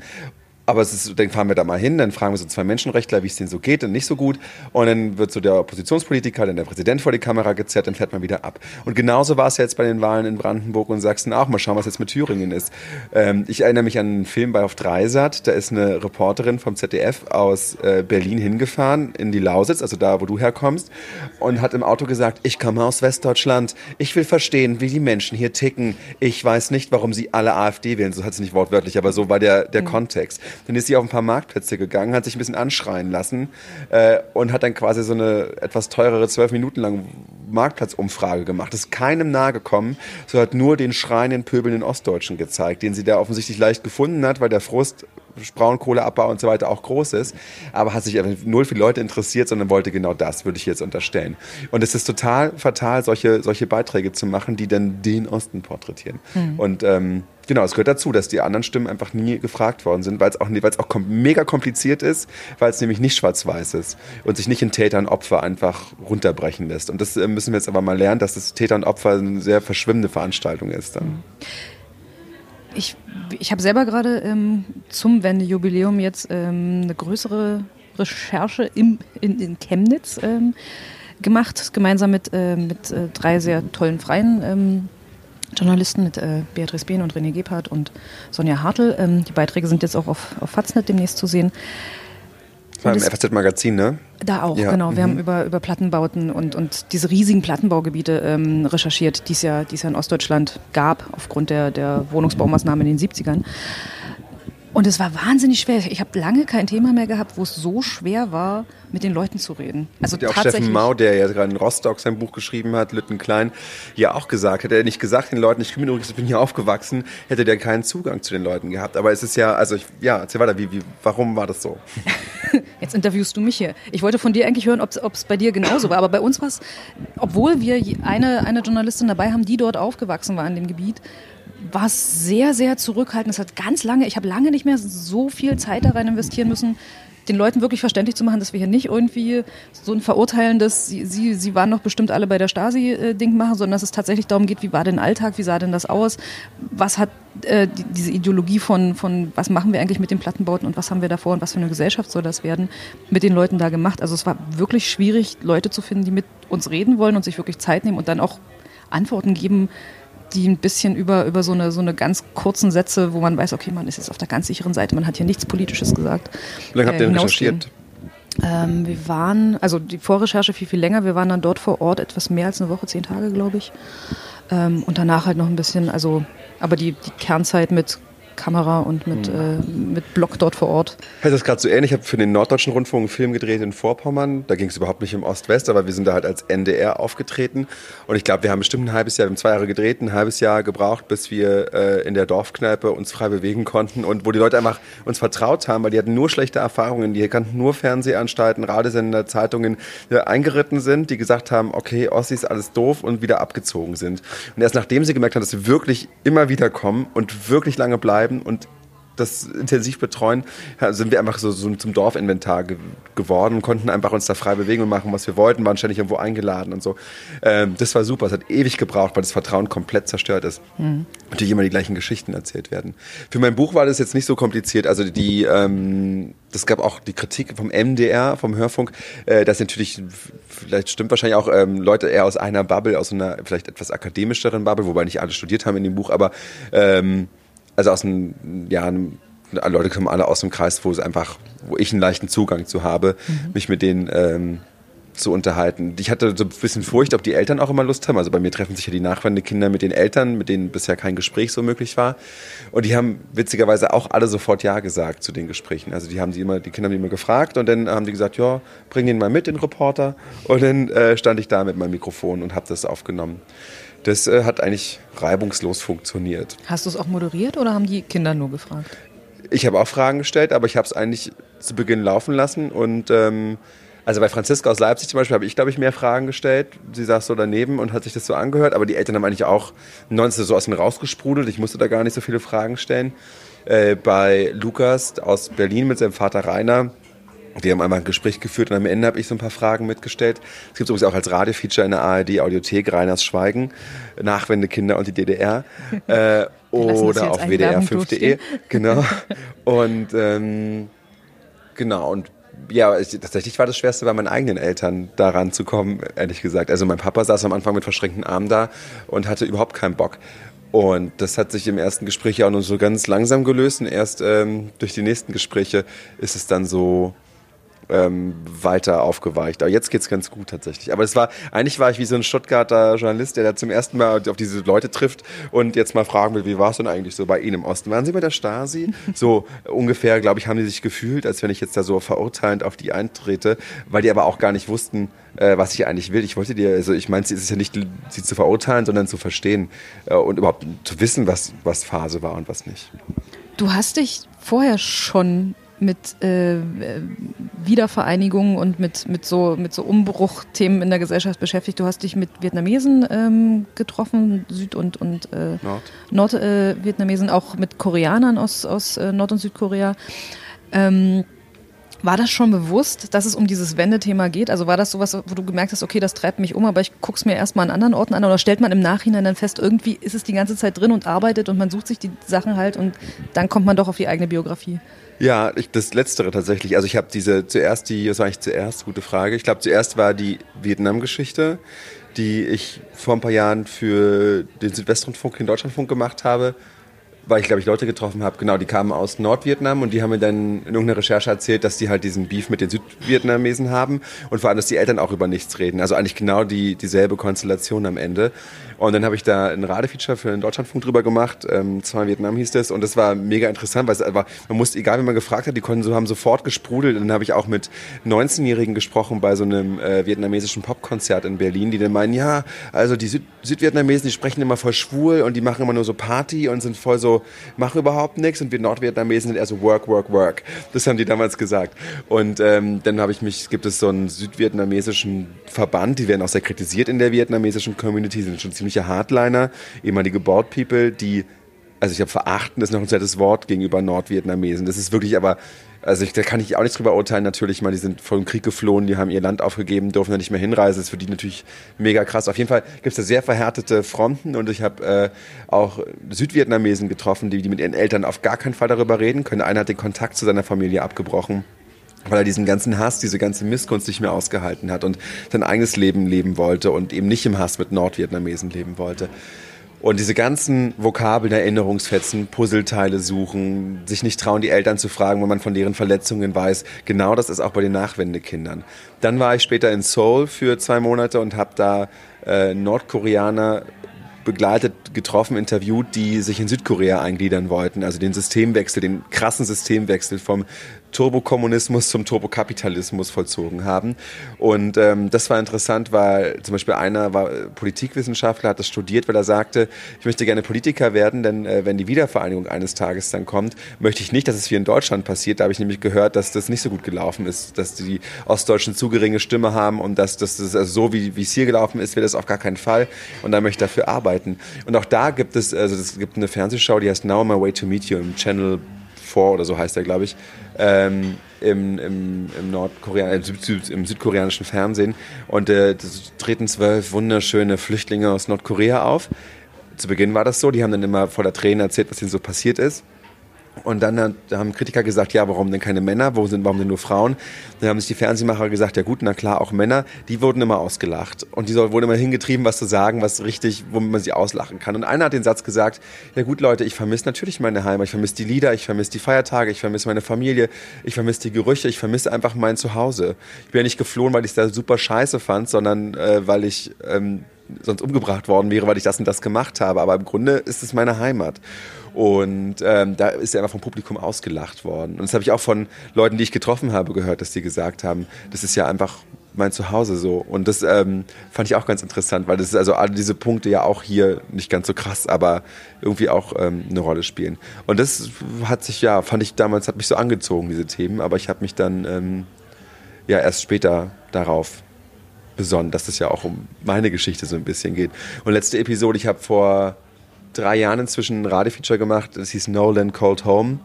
Aber es ist, dann fahren wir da mal hin, dann fragen wir so zwei Menschenrechtler, wie es denen so geht und nicht so gut. Und dann wird so der Oppositionspolitiker, dann der Präsident vor die Kamera gezerrt, dann fährt man wieder ab. Und genauso war es jetzt bei den Wahlen in Brandenburg und Sachsen auch. Mal schauen, was jetzt mit Thüringen ist. Ähm, ich erinnere mich an einen Film bei auf Dreisat. Da ist eine Reporterin vom ZDF aus äh, Berlin hingefahren in die Lausitz, also da, wo du herkommst, und hat im Auto gesagt, ich komme aus Westdeutschland. Ich will verstehen, wie die Menschen hier ticken. Ich weiß nicht, warum sie alle AfD wählen. So hat sie nicht wortwörtlich, aber so war der, der mhm. Kontext. Dann ist sie auf ein paar Marktplätze gegangen, hat sich ein bisschen anschreien lassen äh, und hat dann quasi so eine etwas teurere, zwölf Minuten lang Marktplatzumfrage gemacht. Ist keinem nahegekommen. So hat nur den schreienden, pöbelnden Ostdeutschen gezeigt, den sie da offensichtlich leicht gefunden hat, weil der Frust Braunkohleabbau und so weiter auch groß ist, aber hat sich null für Leute interessiert, sondern wollte genau das, würde ich jetzt unterstellen. Und es ist total fatal, solche, solche Beiträge zu machen, die dann den Osten porträtieren. Mhm. Und ähm, genau, es gehört dazu, dass die anderen Stimmen einfach nie gefragt worden sind, weil es auch, weil's auch kom mega kompliziert ist, weil es nämlich nicht schwarz-weiß ist und sich nicht in Täter und Opfer einfach runterbrechen lässt. Und das äh, müssen wir jetzt aber mal lernen, dass das Täter und Opfer eine sehr verschwimmende Veranstaltung ist. Dann. Mhm. Ich, ich habe selber gerade ähm, zum Wendejubiläum jetzt ähm, eine größere Recherche im, in, in Chemnitz ähm, gemacht, gemeinsam mit, äh, mit äh, drei sehr tollen freien ähm, Journalisten, mit äh, Beatrice Behn und René Gebhardt und Sonja Hartl. Ähm, die Beiträge sind jetzt auch auf, auf Faznet demnächst zu sehen. Beim FAZ-Magazin, ne? Da auch, ja. genau. Wir mhm. haben über, über Plattenbauten und, und diese riesigen Plattenbaugebiete ähm, recherchiert, die es ja, ja in Ostdeutschland gab, aufgrund der, der Wohnungsbaumaßnahmen in den 70ern. Und es war wahnsinnig schwer. Ich habe lange kein Thema mehr gehabt, wo es so schwer war, mit den Leuten zu reden. Also ja auch Steffen Mau, der ja gerade in Rostock sein Buch geschrieben hat, Lütten Klein, ja auch gesagt, hätte er nicht gesagt den Leuten, ich bin übrigens, bin hier aufgewachsen, hätte der keinen Zugang zu den Leuten gehabt. Aber es ist ja, also ich, ja, erzähl weiter, wie, wie, warum war das so? <laughs> Jetzt interviewst du mich hier. Ich wollte von dir eigentlich hören, ob es bei dir genauso war. Aber bei uns war es, obwohl wir eine, eine Journalistin dabei haben, die dort aufgewachsen war in dem Gebiet, war es sehr, sehr zurückhaltend. Es hat ganz lange, ich habe lange nicht mehr so viel Zeit da rein investieren müssen, den Leuten wirklich verständlich zu machen, dass wir hier nicht irgendwie so ein verurteilendes, sie, sie, sie waren doch bestimmt alle bei der Stasi-Ding machen, sondern dass es tatsächlich darum geht, wie war denn Alltag, wie sah denn das aus, was hat äh, die, diese Ideologie von, von, was machen wir eigentlich mit den Plattenbauten und was haben wir davor und was für eine Gesellschaft soll das werden, mit den Leuten da gemacht. Also es war wirklich schwierig, Leute zu finden, die mit uns reden wollen und sich wirklich Zeit nehmen und dann auch Antworten geben, die ein bisschen über, über so, eine, so eine ganz kurzen Sätze, wo man weiß, okay, man ist jetzt auf der ganz sicheren Seite, man hat hier nichts Politisches gesagt. Wie lange habt ihr äh, recherchiert? Ähm, wir waren, also die Vorrecherche viel, viel länger. Wir waren dann dort vor Ort etwas mehr als eine Woche, zehn Tage, glaube ich. Ähm, und danach halt noch ein bisschen, also, aber die, die Kernzeit mit Kamera und mit, mhm. äh, mit Block dort vor Ort. Das ist gerade so ähnlich. Ich habe für den Norddeutschen Rundfunk einen Film gedreht in Vorpommern. Da ging es überhaupt nicht um Ost-West, aber wir sind da halt als NDR aufgetreten. Und ich glaube, wir haben bestimmt ein halbes Jahr, wir haben zwei Jahre gedreht, ein halbes Jahr gebraucht, bis wir äh, in der Dorfkneipe uns frei bewegen konnten und wo die Leute einfach uns vertraut haben, weil die hatten nur schlechte Erfahrungen. Die kannten nur Fernsehanstalten, Radiosender, Zeitungen, die eingeritten sind, die gesagt haben, okay, Ossi ist alles doof und wieder abgezogen sind. Und erst nachdem sie gemerkt haben, dass sie wirklich immer wieder kommen und wirklich lange bleiben, betreiben und das intensiv betreuen, sind wir einfach so, so zum Dorfinventar ge geworden, konnten einfach uns da frei bewegen und machen, was wir wollten, waren ständig irgendwo eingeladen und so. Ähm, das war super. Es hat ewig gebraucht, weil das Vertrauen komplett zerstört ist. Mhm. Natürlich immer die gleichen Geschichten erzählt werden. Für mein Buch war das jetzt nicht so kompliziert. Also die, ähm, das gab auch die Kritik vom MDR, vom Hörfunk, äh, dass natürlich, vielleicht stimmt wahrscheinlich auch ähm, Leute eher aus einer Bubble, aus einer vielleicht etwas akademischeren Bubble, wobei nicht alle studiert haben in dem Buch, aber ähm, also aus einem, ja, einem, Leute kommen alle aus dem Kreis, wo es einfach, wo ich einen leichten Zugang zu habe, mhm. mich mit denen ähm, zu unterhalten. Ich hatte so ein bisschen Furcht, ob die Eltern auch immer Lust haben. Also bei mir treffen sich ja die Nachwandekinder mit den Eltern, mit denen bisher kein Gespräch so möglich war. Und die haben witzigerweise auch alle sofort Ja gesagt zu den Gesprächen. Also die haben die immer, die Kinder haben die immer gefragt und dann haben die gesagt, ja, bring den mal mit, den Reporter. Und dann äh, stand ich da mit meinem Mikrofon und habe das aufgenommen. Das äh, hat eigentlich reibungslos funktioniert. Hast du es auch moderiert oder haben die Kinder nur gefragt? Ich habe auch Fragen gestellt, aber ich habe es eigentlich zu Beginn laufen lassen. Und ähm, also bei Franziska aus Leipzig zum Beispiel habe ich, glaube ich, mehr Fragen gestellt. Sie saß so daneben und hat sich das so angehört. Aber die Eltern haben eigentlich auch 19 so aus mir rausgesprudelt. Ich musste da gar nicht so viele Fragen stellen. Äh, bei Lukas aus Berlin mit seinem Vater Rainer wir haben einmal ein Gespräch geführt und am Ende habe ich so ein paar Fragen mitgestellt. Es gibt übrigens auch als Radiofeature in der ARD Audiothek Reiners Schweigen, Nachwendekinder und die DDR. Äh, oder auf wdr5.de. Genau. <laughs> Und ähm, genau, und ja, ich, tatsächlich war das Schwerste bei meinen eigenen Eltern daran zu kommen, ehrlich gesagt. Also mein Papa saß am Anfang mit verschränkten Armen da und hatte überhaupt keinen Bock. Und das hat sich im ersten Gespräch auch nur so ganz langsam gelöst und erst ähm, durch die nächsten Gespräche ist es dann so ähm, weiter aufgeweicht. Aber jetzt geht's ganz gut tatsächlich. Aber es war, eigentlich war ich wie so ein Stuttgarter Journalist, der da zum ersten Mal auf diese Leute trifft und jetzt mal fragen will, wie war es denn eigentlich so bei Ihnen im Osten? Waren Sie bei der Stasi? <laughs> So ungefähr, glaube ich, haben die sich gefühlt, als wenn ich jetzt da so verurteilend auf die eintrete, weil die aber auch gar nicht wussten, äh, was ich eigentlich will. Ich wollte dir, also ich meine, es ist ja nicht, sie zu verurteilen, sondern zu verstehen äh, und überhaupt zu wissen, was, was Phase war und was nicht. Du hast dich vorher schon mit äh, Wiedervereinigung und mit, mit, so, mit so Umbruchthemen in der Gesellschaft beschäftigt. Du hast dich mit Vietnamesen ähm, getroffen, Süd- und, und äh, Nord-Vietnamesen, Nord, äh, auch mit Koreanern aus, aus äh, Nord- und Südkorea. Ähm, war das schon bewusst, dass es um dieses Wendethema geht? Also war das sowas, wo du gemerkt hast, okay, das treibt mich um, aber ich gucke es mir erstmal an anderen Orten an? Oder stellt man im Nachhinein dann fest, irgendwie ist es die ganze Zeit drin und arbeitet und man sucht sich die Sachen halt und dann kommt man doch auf die eigene Biografie? Ja, ich, das Letztere tatsächlich. Also ich habe diese zuerst die, was war eigentlich zuerst? Gute Frage. Ich glaube, zuerst war die Vietnam-Geschichte, die ich vor ein paar Jahren für den Südwestrundfunk, den Deutschlandfunk gemacht habe weil ich glaube ich Leute getroffen habe, genau, die kamen aus Nordvietnam und die haben mir dann in irgendeiner Recherche erzählt, dass die halt diesen Beef mit den Südvietnamesen haben und vor allem, dass die Eltern auch über nichts reden. Also eigentlich genau die, dieselbe Konstellation am Ende. Und dann habe ich da ein Radefeature für den Deutschlandfunk drüber gemacht, ähm, zwar Vietnam hieß das und das war mega interessant, weil es aber, man musste, egal wie man gefragt hat, die konnten so, haben sofort gesprudelt und dann habe ich auch mit 19-Jährigen gesprochen bei so einem äh, vietnamesischen Popkonzert in Berlin, die dann meinen, ja, also die Süd Südvietnamesen, die sprechen immer voll schwul und die machen immer nur so Party und sind voll so, machen überhaupt nichts und wir Nordvietnamesen sind eher so Work, Work, Work. Das haben die damals gesagt. Und ähm, dann habe ich mich, gibt es so einen südvietnamesischen Verband, die werden auch sehr kritisiert in der vietnamesischen Community, sind schon ziemliche Hardliner, ehemalige Board People, die also ich habe verachten ist noch ein zweites Wort gegenüber Nordvietnamesen. Das ist wirklich aber, also ich, da kann ich auch nichts drüber urteilen. Natürlich, mal, die sind vor dem Krieg geflohen, die haben ihr Land aufgegeben, dürfen da nicht mehr hinreisen. Das ist für die natürlich mega krass. Auf jeden Fall gibt es da sehr verhärtete Fronten und ich habe äh, auch Südvietnamesen getroffen, die, die mit ihren Eltern auf gar keinen Fall darüber reden können. Einer hat den Kontakt zu seiner Familie abgebrochen weil er diesen ganzen Hass, diese ganze Missgunst nicht mehr ausgehalten hat und sein eigenes Leben leben wollte und eben nicht im Hass mit Nordvietnamesen leben wollte. Und diese ganzen Vokabeln, Erinnerungsfetzen, Puzzleteile suchen, sich nicht trauen, die Eltern zu fragen, wenn man von deren Verletzungen weiß. Genau das ist auch bei den Nachwendekindern. Dann war ich später in Seoul für zwei Monate und habe da äh, Nordkoreaner begleitet, getroffen, interviewt, die sich in Südkorea eingliedern wollten. Also den Systemwechsel, den krassen Systemwechsel vom Turbokommunismus zum Turbokapitalismus vollzogen haben. Und ähm, das war interessant, weil zum Beispiel einer war Politikwissenschaftler, hat das studiert, weil er sagte, ich möchte gerne Politiker werden, denn äh, wenn die Wiedervereinigung eines Tages dann kommt, möchte ich nicht, dass es wie in Deutschland passiert. Da habe ich nämlich gehört, dass das nicht so gut gelaufen ist, dass die Ostdeutschen zu geringe Stimme haben und dass das also so, wie, es hier gelaufen ist, wird es auf gar keinen Fall. Und da möchte ich dafür arbeiten. Und auch da gibt es, also es gibt eine Fernsehshow, die heißt Now My Way to Meet You im Channel 4 oder so heißt der, glaube ich, ähm, im, im, im, Nordkorea äh, im südkoreanischen Fernsehen. Und äh, treten zwölf wunderschöne Flüchtlinge aus Nordkorea auf. Zu Beginn war das so, die haben dann immer vor der Tränen erzählt, was ihnen so passiert ist. Und dann hat, haben Kritiker gesagt, ja, warum denn keine Männer? Wo sind, warum denn nur Frauen? Dann haben sich die Fernsehmacher gesagt, ja gut, na klar, auch Männer, die wurden immer ausgelacht. Und die wurden immer hingetrieben, was zu sagen, was richtig, womit man sie auslachen kann. Und einer hat den Satz gesagt, ja gut, Leute, ich vermisse natürlich meine Heimat, ich vermisse die Lieder, ich vermisse die Feiertage, ich vermisse meine Familie, ich vermisse die Gerüche, ich vermisse einfach mein Zuhause. Ich bin ja nicht geflohen, weil ich es da super scheiße fand, sondern äh, weil ich ähm, sonst umgebracht worden wäre, weil ich das und das gemacht habe. Aber im Grunde ist es meine Heimat. Und ähm, da ist er einfach vom Publikum ausgelacht worden. Und das habe ich auch von Leuten, die ich getroffen habe, gehört, dass die gesagt haben, das ist ja einfach mein Zuhause so. Und das ähm, fand ich auch ganz interessant, weil das ist also alle diese Punkte ja auch hier nicht ganz so krass, aber irgendwie auch ähm, eine Rolle spielen. Und das hat sich ja, fand ich damals, hat mich so angezogen, diese Themen, aber ich habe mich dann ähm, ja erst später darauf besonnen, dass es das ja auch um meine Geschichte so ein bisschen geht. Und letzte Episode, ich habe vor drei Jahren inzwischen ein Radefeature gemacht, das hieß Nolan Cold Home.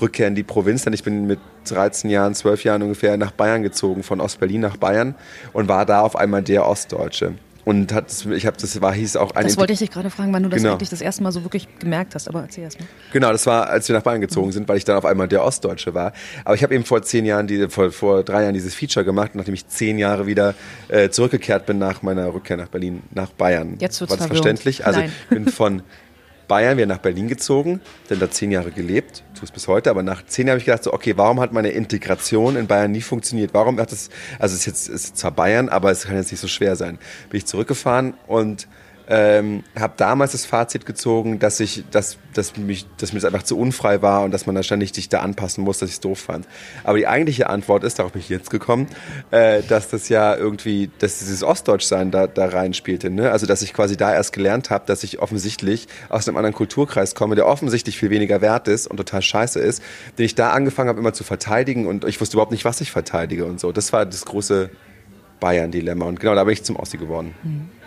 Rückkehr in die Provinz, denn ich bin mit 13 Jahren, 12 Jahren ungefähr nach Bayern gezogen, von Ostberlin nach Bayern und war da auf einmal der Ostdeutsche und hat ich habe das war hieß auch ein Das wollte ich dich gerade fragen, wann du das genau. eigentlich das erste Mal so wirklich gemerkt hast, aber erzähl erst mal. Genau, das war als wir nach Bayern gezogen sind, weil ich dann auf einmal der Ostdeutsche war, aber ich habe eben vor zehn Jahren die, vor, vor drei Jahren dieses Feature gemacht, nachdem ich zehn Jahre wieder äh, zurückgekehrt bin nach meiner Rückkehr nach Berlin nach Bayern. Jetzt wird's war das verständlich? Also Nein. ich bin von <laughs> Bayern wieder nach Berlin gezogen, dann da zehn Jahre gelebt, tue es bis heute, aber nach zehn Jahren habe ich gedacht, so, okay, warum hat meine Integration in Bayern nie funktioniert? Warum hat es, also es ist jetzt ist zwar Bayern, aber es kann jetzt nicht so schwer sein. Bin ich zurückgefahren und ähm, habe damals das Fazit gezogen, dass ich, dass, dass mich, dass mir das einfach zu unfrei war und dass man da sich da anpassen muss, dass ich es doof fand. Aber die eigentliche Antwort ist, darauf bin ich jetzt gekommen, äh, dass das ja irgendwie, dass dieses Ostdeutschsein da, da reinspielte. Ne? Also dass ich quasi da erst gelernt habe, dass ich offensichtlich aus einem anderen Kulturkreis komme, der offensichtlich viel weniger wert ist und total scheiße ist, den ich da angefangen habe immer zu verteidigen und ich wusste überhaupt nicht, was ich verteidige und so. Das war das große Bayern-Dilemma und genau da bin ich zum Ossi geworden. Mhm.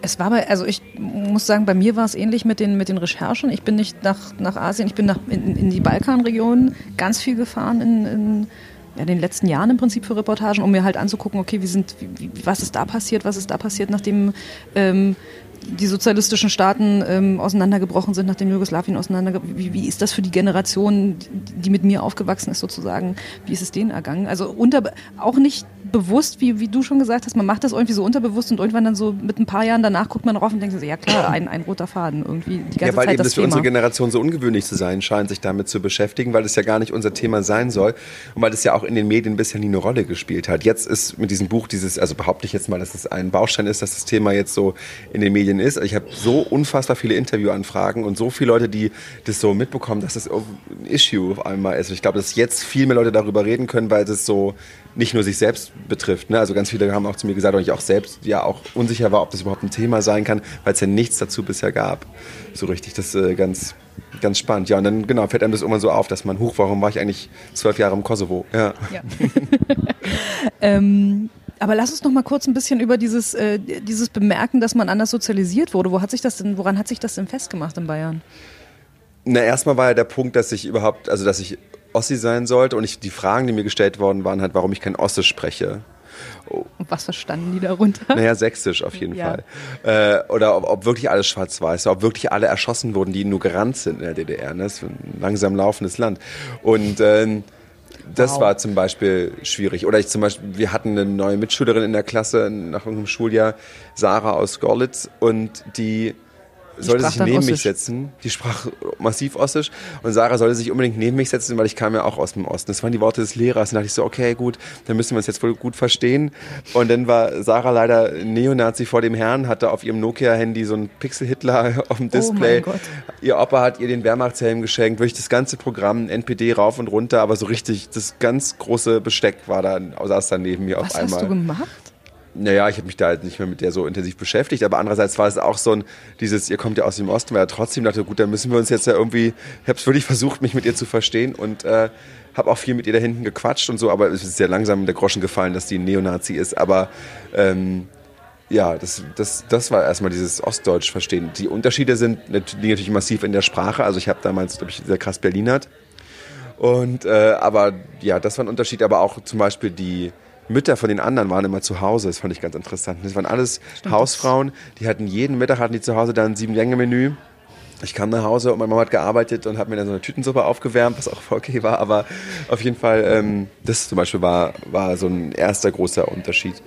Es war bei, also ich muss sagen, bei mir war es ähnlich mit den, mit den Recherchen. Ich bin nicht nach, nach Asien, ich bin nach, in, in die Balkanregion ganz viel gefahren in, in ja, den letzten Jahren im Prinzip für Reportagen, um mir halt anzugucken, okay, wie sind, wie, was ist da passiert, was ist da passiert, nachdem ähm, die sozialistischen Staaten ähm, auseinandergebrochen sind, nachdem Jugoslawien auseinandergebrochen wie, wie ist das für die Generation, die mit mir aufgewachsen ist sozusagen, wie ist es denen ergangen? Also unter, auch nicht bewusst, wie, wie du schon gesagt hast, man macht das irgendwie so unterbewusst und irgendwann dann so mit ein paar Jahren danach guckt man drauf und denkt so, ja klar, ein, ein roter Faden irgendwie die ganze ja, weil Zeit eben das das für Thema. unsere Generation so ungewöhnlich zu sein scheint, sich damit zu beschäftigen, weil es ja gar nicht unser Thema sein soll und weil es ja auch in den Medien bisher nie eine Rolle gespielt hat. Jetzt ist mit diesem Buch dieses, also behaupte ich jetzt mal, dass es ein Baustein ist, dass das Thema jetzt so in den Medien ist. Ich habe so unfassbar viele Interviewanfragen und so viele Leute, die das so mitbekommen, dass das ein Issue auf einmal ist. Und ich glaube, dass jetzt viel mehr Leute darüber reden können, weil das so nicht nur sich selbst betrifft. Ne? Also ganz viele haben auch zu mir gesagt, und ich auch selbst ja auch unsicher war, ob das überhaupt ein Thema sein kann, weil es ja nichts dazu bisher gab. So richtig, das ist äh, ganz, ganz spannend. Ja, und dann genau fällt einem das immer so auf, dass man, huch, warum war ich eigentlich zwölf Jahre im Kosovo? Ja. Ja. <laughs> ähm, aber lass uns noch mal kurz ein bisschen über dieses, äh, dieses Bemerken, dass man anders sozialisiert wurde. Wo hat sich das denn, woran hat sich das denn festgemacht in Bayern? Na, erstmal war ja der Punkt, dass ich überhaupt, also dass ich Ossi sein sollte und ich, die Fragen, die mir gestellt worden waren, halt, warum ich kein Osse spreche. Und was verstanden die darunter? Naja, sächsisch auf jeden Ja. Fall. Äh, oder ob, ob wirklich alles schwarz-weiß, ob wirklich alle erschossen wurden, die nur gerannt sind in der DDR. Ne? Das ist ein langsam laufendes Land. Und ähm, das Wow. war zum Beispiel schwierig. Oder ich zum Beispiel, wir hatten eine neue Mitschülerin in der Klasse nach irgendeinem Schuljahr, Sarah aus Görlitz, und die sollte sich dann neben mich Ossisch. setzen. Die sprach massiv Ossisch und Sarah sollte sich unbedingt neben mich setzen, weil ich kam ja auch aus dem Osten. Das waren die Worte des Lehrers. Und da dachte ich so, okay, gut, dann müssen wir uns jetzt wohl gut verstehen. Und dann war Sarah leider Neonazi vor dem Herrn, hatte auf ihrem Nokia-Handy so einen Pixel-Hitler <laughs> auf dem Display. Oh mein Gott. Ihr Opa hat ihr den Wehrmachtshelm geschenkt, wirklich das ganze Programm, NPD rauf und runter, aber so richtig, das ganz große Besteck war da, saß dann neben mir Was auf einmal. hast du gemacht? Naja, ich habe mich da halt nicht mehr mit der so intensiv beschäftigt, aber andererseits war es auch so ein, dieses, ihr kommt ja aus dem Osten, weil er trotzdem dachte, gut, dann müssen wir uns jetzt ja irgendwie, ich habe wirklich versucht, mich mit ihr zu verstehen und äh, habe auch viel mit ihr da hinten gequatscht und so, aber es ist sehr langsam der Groschen gefallen, dass die ein Neonazi ist, aber ähm, ja, das, das, das war erstmal dieses Ostdeutsch verstehen. Die Unterschiede sind liegen natürlich massiv in der Sprache, also ich habe damals, glaube ich, sehr krass Berlinert und äh, aber ja, das war ein Unterschied, aber auch zum Beispiel die Mütter von den anderen waren immer zu Hause, das fand ich ganz interessant. Das waren alles Hausfrauen, die hatten jeden Mittag hatten die zu Hause dann ein Sieben-Gänge-Menü. Ich kam nach Hause und meine Mama hat gearbeitet und hat mir dann so eine Tütensuppe aufgewärmt, was auch okay war, aber auf jeden Fall, ähm, das zum Beispiel war, war so ein erster großer Unterschied.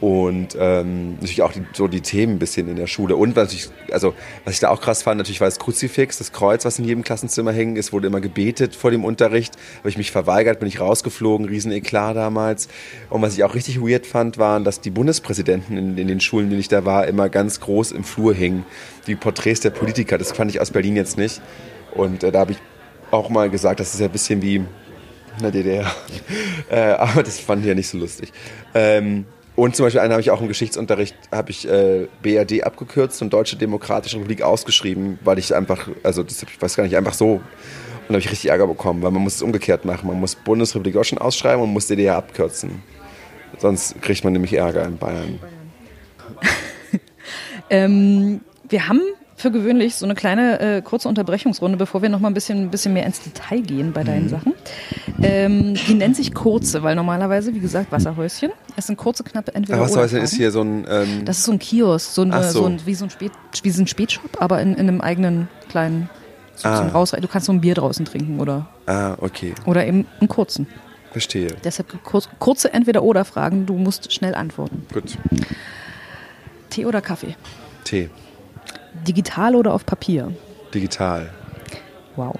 Und ähm, natürlich auch die, so die Themen ein bisschen in der Schule. Und was ich, also, was ich da auch krass fand, natürlich war das Kruzifix, das Kreuz, was in jedem Klassenzimmer hing. Es wurde immer gebetet vor dem Unterricht. Habe ich mich verweigert, bin ich rausgeflogen, riesen Eklat damals. Und was ich auch richtig weird fand, waren, dass die Bundespräsidenten in, in den Schulen, in denen ich da war, immer ganz groß im Flur hingen. Die Porträts der Politiker. Das fand ich aus Berlin jetzt nicht. Und äh, da habe ich auch mal gesagt, das ist ja ein bisschen wie in der DDR. äh, aber das fand ich ja nicht so lustig. Ähm, und zum Beispiel einen habe ich auch im Geschichtsunterricht, habe ich äh, BRD abgekürzt und Deutsche Demokratische Republik ausgeschrieben, weil ich einfach, also das, ich weiß gar nicht, einfach so. Und da habe ich richtig Ärger bekommen, weil man muss es umgekehrt machen. Man muss Bundesrepublik Deutschland ausschreiben und muss DDR abkürzen. Sonst kriegt man nämlich Ärger in Bayern. <laughs> Ähm, wir haben für gewöhnlich so eine kleine äh, kurze Unterbrechungsrunde, bevor wir noch mal ein bisschen, ein bisschen mehr ins Detail gehen bei Mhm. deinen Sachen. Ähm, die nennt sich kurze, weil normalerweise, wie gesagt, Wasserhäuschen. Es sind kurze, knappe entweder Aber was oder heißt denn, ist hier so ein. Ähm, Das ist so ein Kiosk, so, eine, so. so. ein, wie so ein, Spät, wie so ein Spätshop, aber in, in einem eigenen kleinen so, Ah. Rausreiten. Du kannst so ein Bier draußen trinken oder, ah, okay, oder eben einen kurzen. verstehe. Deshalb kurz, kurze Entweder-Oder-Fragen. Du musst schnell antworten. Gut. Tee oder Kaffee? Tee. Digital oder auf Papier? Digital. Wow.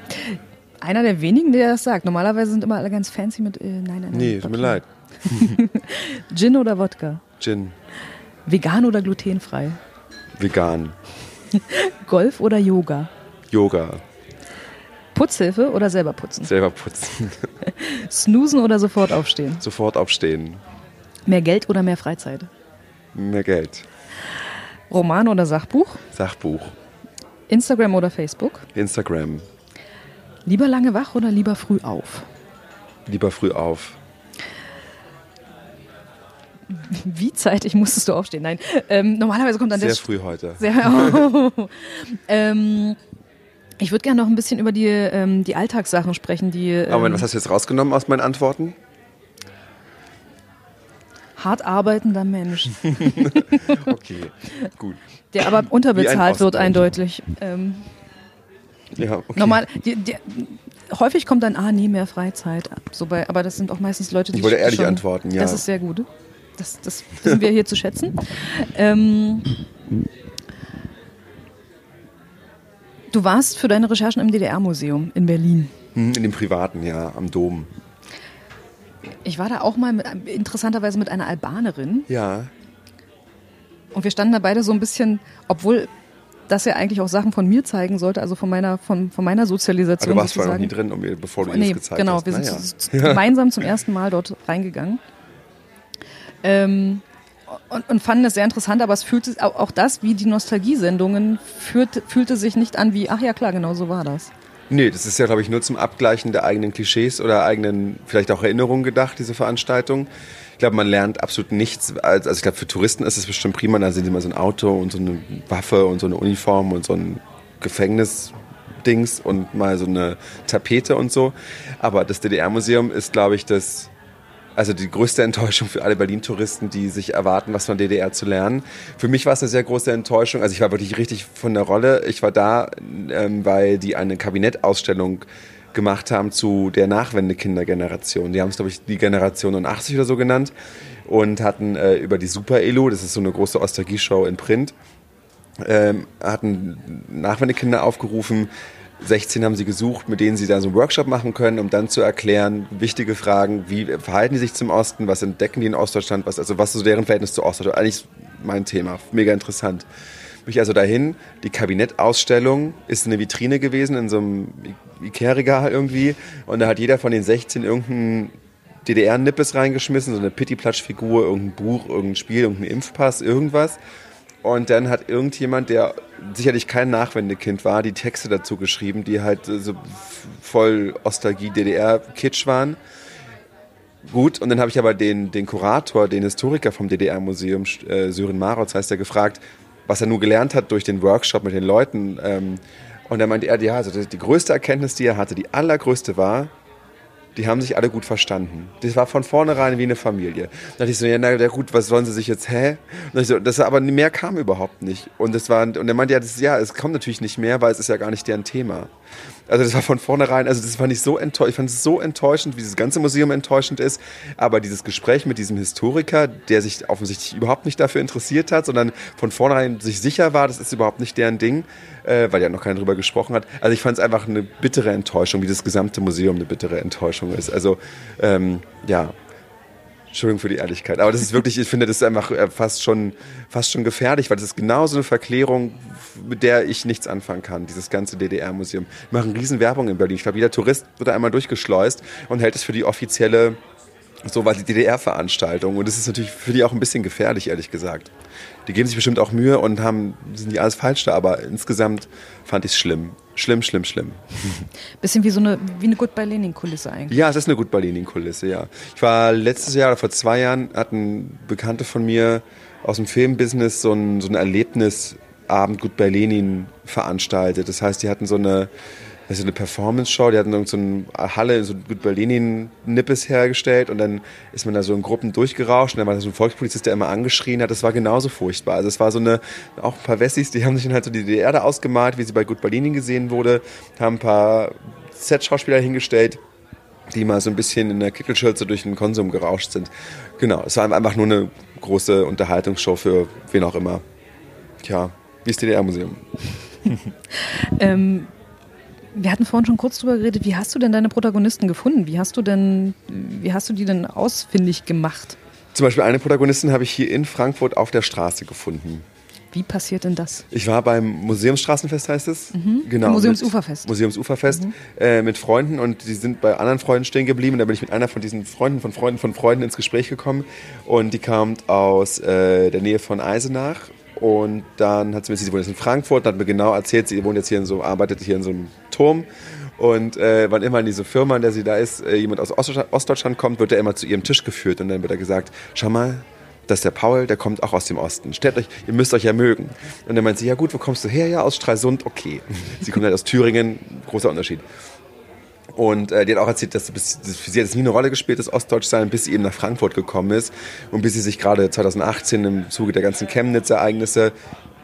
Einer der wenigen, der das sagt. Normalerweise sind immer alle ganz fancy mit äh, nein, nein, nein. Nee, tut mir leid. <laughs> Gin oder Wodka? Gin. Vegan oder glutenfrei? Vegan. <laughs> Golf oder Yoga? Yoga. Putzhilfe oder selber putzen? Selber putzen. <laughs> Snoosen oder sofort aufstehen? Sofort aufstehen. Mehr Geld oder mehr Freizeit? Mehr Geld. Roman oder Sachbuch? Sachbuch. Instagram oder Facebook? Instagram. Lieber lange wach oder lieber früh auf? Lieber früh auf. Wie zeitig musstest du aufstehen? Nein, ähm, normalerweise kommt dann Sehr der früh heute. Sehr. <laughs> ähm, ich würde gerne noch ein bisschen über die, ähm, die Alltagssachen sprechen, die ähm, Aber was hast du jetzt rausgenommen aus meinen Antworten? Hart arbeitender Mensch, <laughs> Okay, gut. der aber Wie ein unterbezahlt wird eindeutig. Ähm, Ja, okay. Normal, die, die, häufig kommt dann, ah, nee, mehr Freizeit. So bei, aber das sind auch meistens Leute, die Ich wollte schon- ehrlich antworten, ja. Das ist sehr gut. Das, das wissen wir hier zu schätzen. Ähm, du warst für deine Recherchen im DDR-Museum in Berlin. Hm, In dem privaten, ja, am Dom. Ich war da auch mal mit, interessanterweise mit einer Albanerin Ja. und wir standen da beide so ein bisschen, obwohl das ja eigentlich auch Sachen von mir zeigen sollte, also von meiner, von, von meiner Aber Sozialisation. du warst vorher noch sozusagen. nie drin, um bevor du nee, das gezeigt genau, hast. wir sind zu, gemeinsam zum ersten Mal dort reingegangen. Ähm, und, und fanden es sehr interessant, aber es fühlte auch, auch das, wie die Nostalgiesendungen, fühlte, fühlte sich nicht an wie, ach ja klar, genau so war das. Nee, das ist ja, glaube ich, nur zum Abgleichen der eigenen Klischees oder eigenen, vielleicht auch Erinnerungen gedacht, diese Veranstaltung. Ich glaube, man lernt absolut nichts. Also ich glaube, für Touristen ist es bestimmt prima. Da sehen sie mal so ein Auto und so eine Waffe und so eine Uniform und so ein Gefängnisdings und mal so eine Tapete und so. Aber das DDR-Museum ist, glaube ich, das also die größte Enttäuschung für alle Berlin-Touristen, die sich erwarten, was von DDR zu lernen. Für mich war es eine sehr große Enttäuschung. Also ich war wirklich richtig von der Rolle. Ich war da, ähm, weil die eine Kabinettausstellung gemacht haben zu der Nachwendekindergeneration. Die haben es, glaube ich, die Generation 80 oder so genannt und hatten äh, über die Super Elo, das ist so eine große Ostalgie-Show in Print, ähm, hatten Nachwendekinder aufgerufen. 16 haben sie gesucht, mit denen sie da so einen Workshop machen können, um dann zu erklären, wichtige Fragen, wie verhalten die sich zum Osten, was entdecken die in Ostdeutschland, was, also was ist so deren Verhältnis zu Ostdeutschland. Eigentlich mein Thema, mega interessant. Mich also dahin, die Kabinettausstellung ist eine Vitrine gewesen in so einem Ikea-Regal irgendwie und da hat jeder von den 16 irgendeinen DDR-Nippes reingeschmissen, so eine Pitti-Platsch-Figur, irgendein Buch, irgendein Spiel, irgendein Impfpass, irgendwas. Und dann hat irgendjemand, der sicherlich kein Nachwendekind war, die Texte dazu geschrieben, die halt äh, so voll Ostalgie DDR-Kitsch waren. Gut, und dann habe ich aber den, den Kurator, den Historiker vom DDR-Museum, äh, Sören Marotz heißt er, gefragt, was er nur gelernt hat durch den Workshop mit den Leuten. Ähm, und dann meinte er, ja, also die größte Erkenntnis, die er hatte, die allergrößte war, die haben sich alle gut verstanden. Das war von vornherein wie eine Familie. Da dachte ich so, ja, na gut, was sollen sie sich jetzt, hä? Und so, das, aber mehr kam überhaupt nicht. Und das war, und er meinte, ja, das, ja, es kommt natürlich nicht mehr, weil es ist ja gar nicht deren Thema. Also das war von vornherein, also das fand ich so enttäuschend, ich fand es so enttäuschend, wie dieses ganze Museum enttäuschend ist. Aber dieses Gespräch mit diesem Historiker, der sich offensichtlich überhaupt nicht dafür interessiert hat, sondern von vornherein sich sicher war, das ist überhaupt nicht deren Ding, äh, weil ja noch keiner drüber gesprochen hat. Also ich fand es einfach eine bittere Enttäuschung, wie das gesamte Museum eine bittere Enttäuschung ist. Also ähm, ja, Entschuldigung für die Ehrlichkeit, aber das ist wirklich, ich finde, das ist einfach äh, fast schon, fast schon gefährlich, weil das ist genau so eine Verklärung, mit der ich nichts anfangen kann, dieses ganze DDR-Museum. Wir machen Riesenwerbung in Berlin. Ich glaube, jeder Tourist wird da einmal durchgeschleust und hält es für die offizielle, so war die DDR-Veranstaltung. Und das ist natürlich für die auch ein bisschen gefährlich, ehrlich gesagt. Die geben sich bestimmt auch Mühe und haben, sind nicht alles falsch da, aber insgesamt fand ich es schlimm. Schlimm, schlimm, schlimm. <laughs> Bisschen wie so eine, wie eine Goodbye Lenin-Kulisse eigentlich. Ja, es ist eine gut Berlin-Kulisse, ja. Ich war letztes Jahr oder vor zwei Jahren, hatten Bekannte von mir aus dem Filmbusiness so ein, so ein Erlebnisabend Gut bei Lenin veranstaltet. Das heißt, die hatten so eine, also eine Performance-Show, die hatten irgend so eine Halle, so Gut bei Lenin-Nippes hergestellt und dann ist man da so in Gruppen durchgerauscht und dann war da so ein Volkspolizist, der immer angeschrien hat. Das war genauso furchtbar. Also es war so eine, auch ein paar Wessis, die haben sich dann halt so die DDR da ausgemalt, wie sie bei Gut bei Lenin gesehen wurde, haben ein paar Set-Schauspieler hingestellt, die mal so ein bisschen in der Kittelschürze durch den Konsum gerauscht sind. Genau, es war einfach nur eine große Unterhaltungsshow für wen auch immer. Tja, wie das DDR-Museum. <laughs> <laughs> Ähm, wir hatten vorhin schon kurz drüber geredet, wie hast du denn deine Protagonisten gefunden? Wie hast du denn, wie hast du die denn ausfindig gemacht? Zum Beispiel eine Protagonistin habe ich hier in Frankfurt auf der Straße gefunden. Wie passiert denn das? Ich war beim Museumsstraßenfest, heißt es? Genau. Museumsuferfest. Mit, Museumsuferfest äh, mit Freunden und die sind bei anderen Freunden stehen geblieben. Und da bin ich mit einer von diesen Freunden von Freunden von Freunden ins Gespräch gekommen. Und die kam aus äh, der Nähe von Eisenach. Und dann hat sie mir, sie wohnt jetzt in Frankfurt, und hat mir genau erzählt, sie wohnt jetzt hier in so, arbeitet hier in so einem Turm. Und äh, wann immer in diese Firma, in der sie da ist, äh, jemand aus Ostdeutschland, Ostdeutschland kommt, wird er immer zu ihrem Tisch geführt. Und dann wird er gesagt, schau mal, das ist der Paul, der kommt auch aus dem Osten. Stellt euch, ihr müsst euch ja mögen. Und dann meint sie, ja gut, wo kommst du her? Ja, aus Stralsund, okay. <laughs> Sie kommt halt aus Thüringen, großer Unterschied. Und äh, die hat auch erzählt, dass bis, für sie hat nie eine Rolle gespielt, das Ostdeutschsein, bis sie eben nach Frankfurt gekommen ist. Und bis sie sich gerade 2018 im Zuge der ganzen Chemnitz-Ereignisse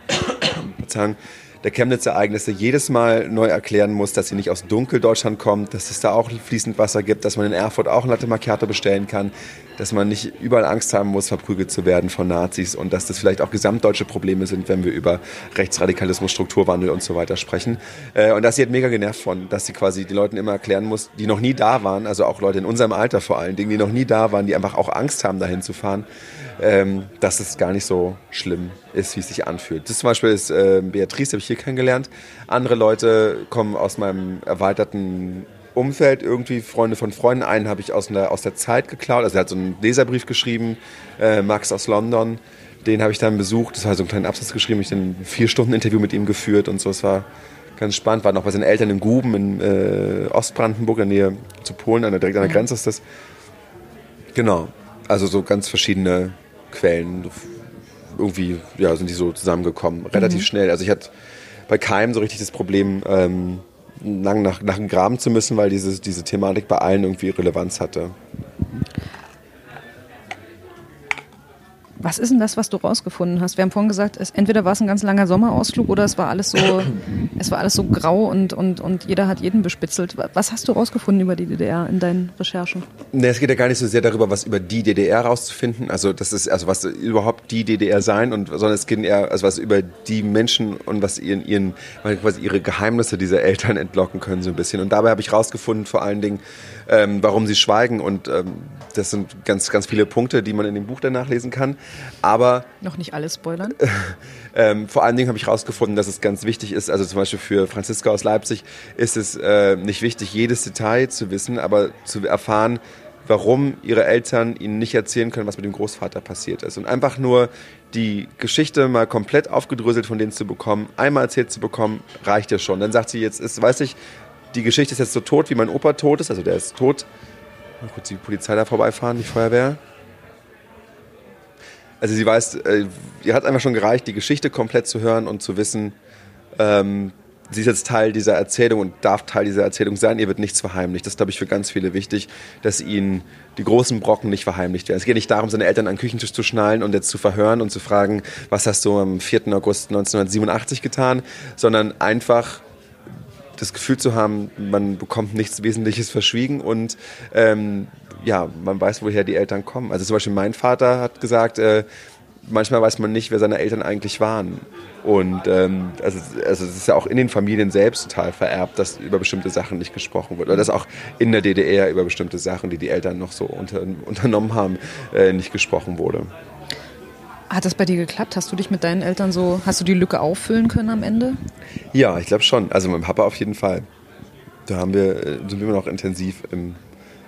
<coughs> der Chemnitz-Ereignisse jedes Mal neu erklären muss, dass sie nicht aus Dunkeldeutschland kommt, dass es da auch fließend Wasser gibt, dass man in Erfurt auch Latte Macchiato bestellen kann, dass man nicht überall Angst haben muss, verprügelt zu werden von Nazis und dass das vielleicht auch gesamtdeutsche Probleme sind, wenn wir über Rechtsradikalismus, Strukturwandel und so weiter sprechen. Äh, und dass sie hat mega genervt von, dass sie quasi die Leuten immer erklären muss, die noch nie da waren, also auch Leute in unserem Alter vor allen Dingen, die noch nie da waren, die einfach auch Angst haben, dahin zu fahren, ähm, dass es gar nicht so schlimm ist, wie es sich anfühlt. Das zum Beispiel ist äh, Beatrice, habe ich hier kennengelernt. Andere Leute kommen aus meinem erweiterten Umfeld, irgendwie Freunde von Freunden. Einen habe ich aus, einer, aus der Zeit geklaut. Also er hat so einen Leserbrief geschrieben, äh, Max aus London. Den habe ich dann besucht. Das war so einen kleinen Absatz geschrieben. Ich habe ein vier Stunden Interview mit ihm geführt und so. Es war ganz spannend. War noch bei seinen Eltern in Guben in äh, Ostbrandenburg, in der Nähe zu Polen, an der, direkt an der mhm. Grenze ist das. Genau. Also so ganz verschiedene Quellen. Irgendwie ja, sind die so zusammengekommen. Relativ mhm. schnell. Also ich hatte bei keinem so richtig das Problem, ähm, lang nach, nach dem Graben zu müssen, weil diese, diese Thematik bei allen irgendwie Relevanz hatte. Was ist denn das, was du rausgefunden hast? Wir haben vorhin gesagt, es, entweder war es ein ganz langer Sommerausflug oder es war alles so, <clears throat> es war alles so grau und, und, und jeder hat jeden bespitzelt. Was hast du rausgefunden über die DDR in deinen Recherchen? Nee, es geht ja gar nicht so sehr darüber, was über die DDR rauszufinden. Also das ist, also was überhaupt die DDR sein und sondern es geht eher, also was über die Menschen und was ihren, ihren, quasi ihre Geheimnisse dieser Eltern <laughs> entlocken können, so ein bisschen. Und dabei habe ich rausgefunden, vor allen Dingen, ähm, warum sie schweigen. Und ähm, das sind ganz, ganz viele Punkte, die man in dem Buch danach lesen kann. Aber noch nicht alles spoilern. <laughs> ähm, vor allen Dingen habe ich herausgefunden, dass es ganz wichtig ist. Also zum Beispiel für Franziska aus Leipzig ist es äh, nicht wichtig, jedes Detail zu wissen, aber zu erfahren, warum ihre Eltern ihnen nicht erzählen können, was mit dem Großvater passiert ist. Und einfach nur die Geschichte mal komplett aufgedröselt von denen zu bekommen, einmal erzählt zu bekommen, reicht ja schon. Dann sagt sie jetzt, ist, weiß ich, die Geschichte ist jetzt so tot, wie mein Opa tot ist, also der ist tot. Mal kurz die Polizei da vorbeifahren, die Feuerwehr. Also sie weiß, äh, ihr hat einfach schon gereicht, die Geschichte komplett zu hören und zu wissen, ähm, sie ist jetzt Teil dieser Erzählung und darf Teil dieser Erzählung sein. Ihr wird nichts verheimlicht. Das ist, glaube ich, für ganz viele wichtig, dass ihnen die großen Brocken nicht verheimlicht werden. Es geht nicht darum, seine Eltern an den Küchentisch zu schnallen und jetzt zu verhören und zu fragen, was hast du am 4. August 1987 getan, sondern einfach das Gefühl zu haben, man bekommt nichts Wesentliches verschwiegen und ähm, ja, man weiß, woher die Eltern kommen. Also zum Beispiel mein Vater hat gesagt, äh, manchmal weiß man nicht, wer seine Eltern eigentlich waren. Und ähm, also, also es ist ja auch in den Familien selbst total vererbt, dass über bestimmte Sachen nicht gesprochen wird. Oder dass auch in der DDR über bestimmte Sachen, die die Eltern noch so unter, <laughs> unternommen haben, äh, nicht gesprochen wurde. Hat das bei dir geklappt? Hast du dich mit deinen Eltern so, hast du die Lücke auffüllen können am Ende? Ja, ich glaube schon. Also mit dem Papa auf jeden Fall. Da haben wir, äh, sind wir immer noch intensiv im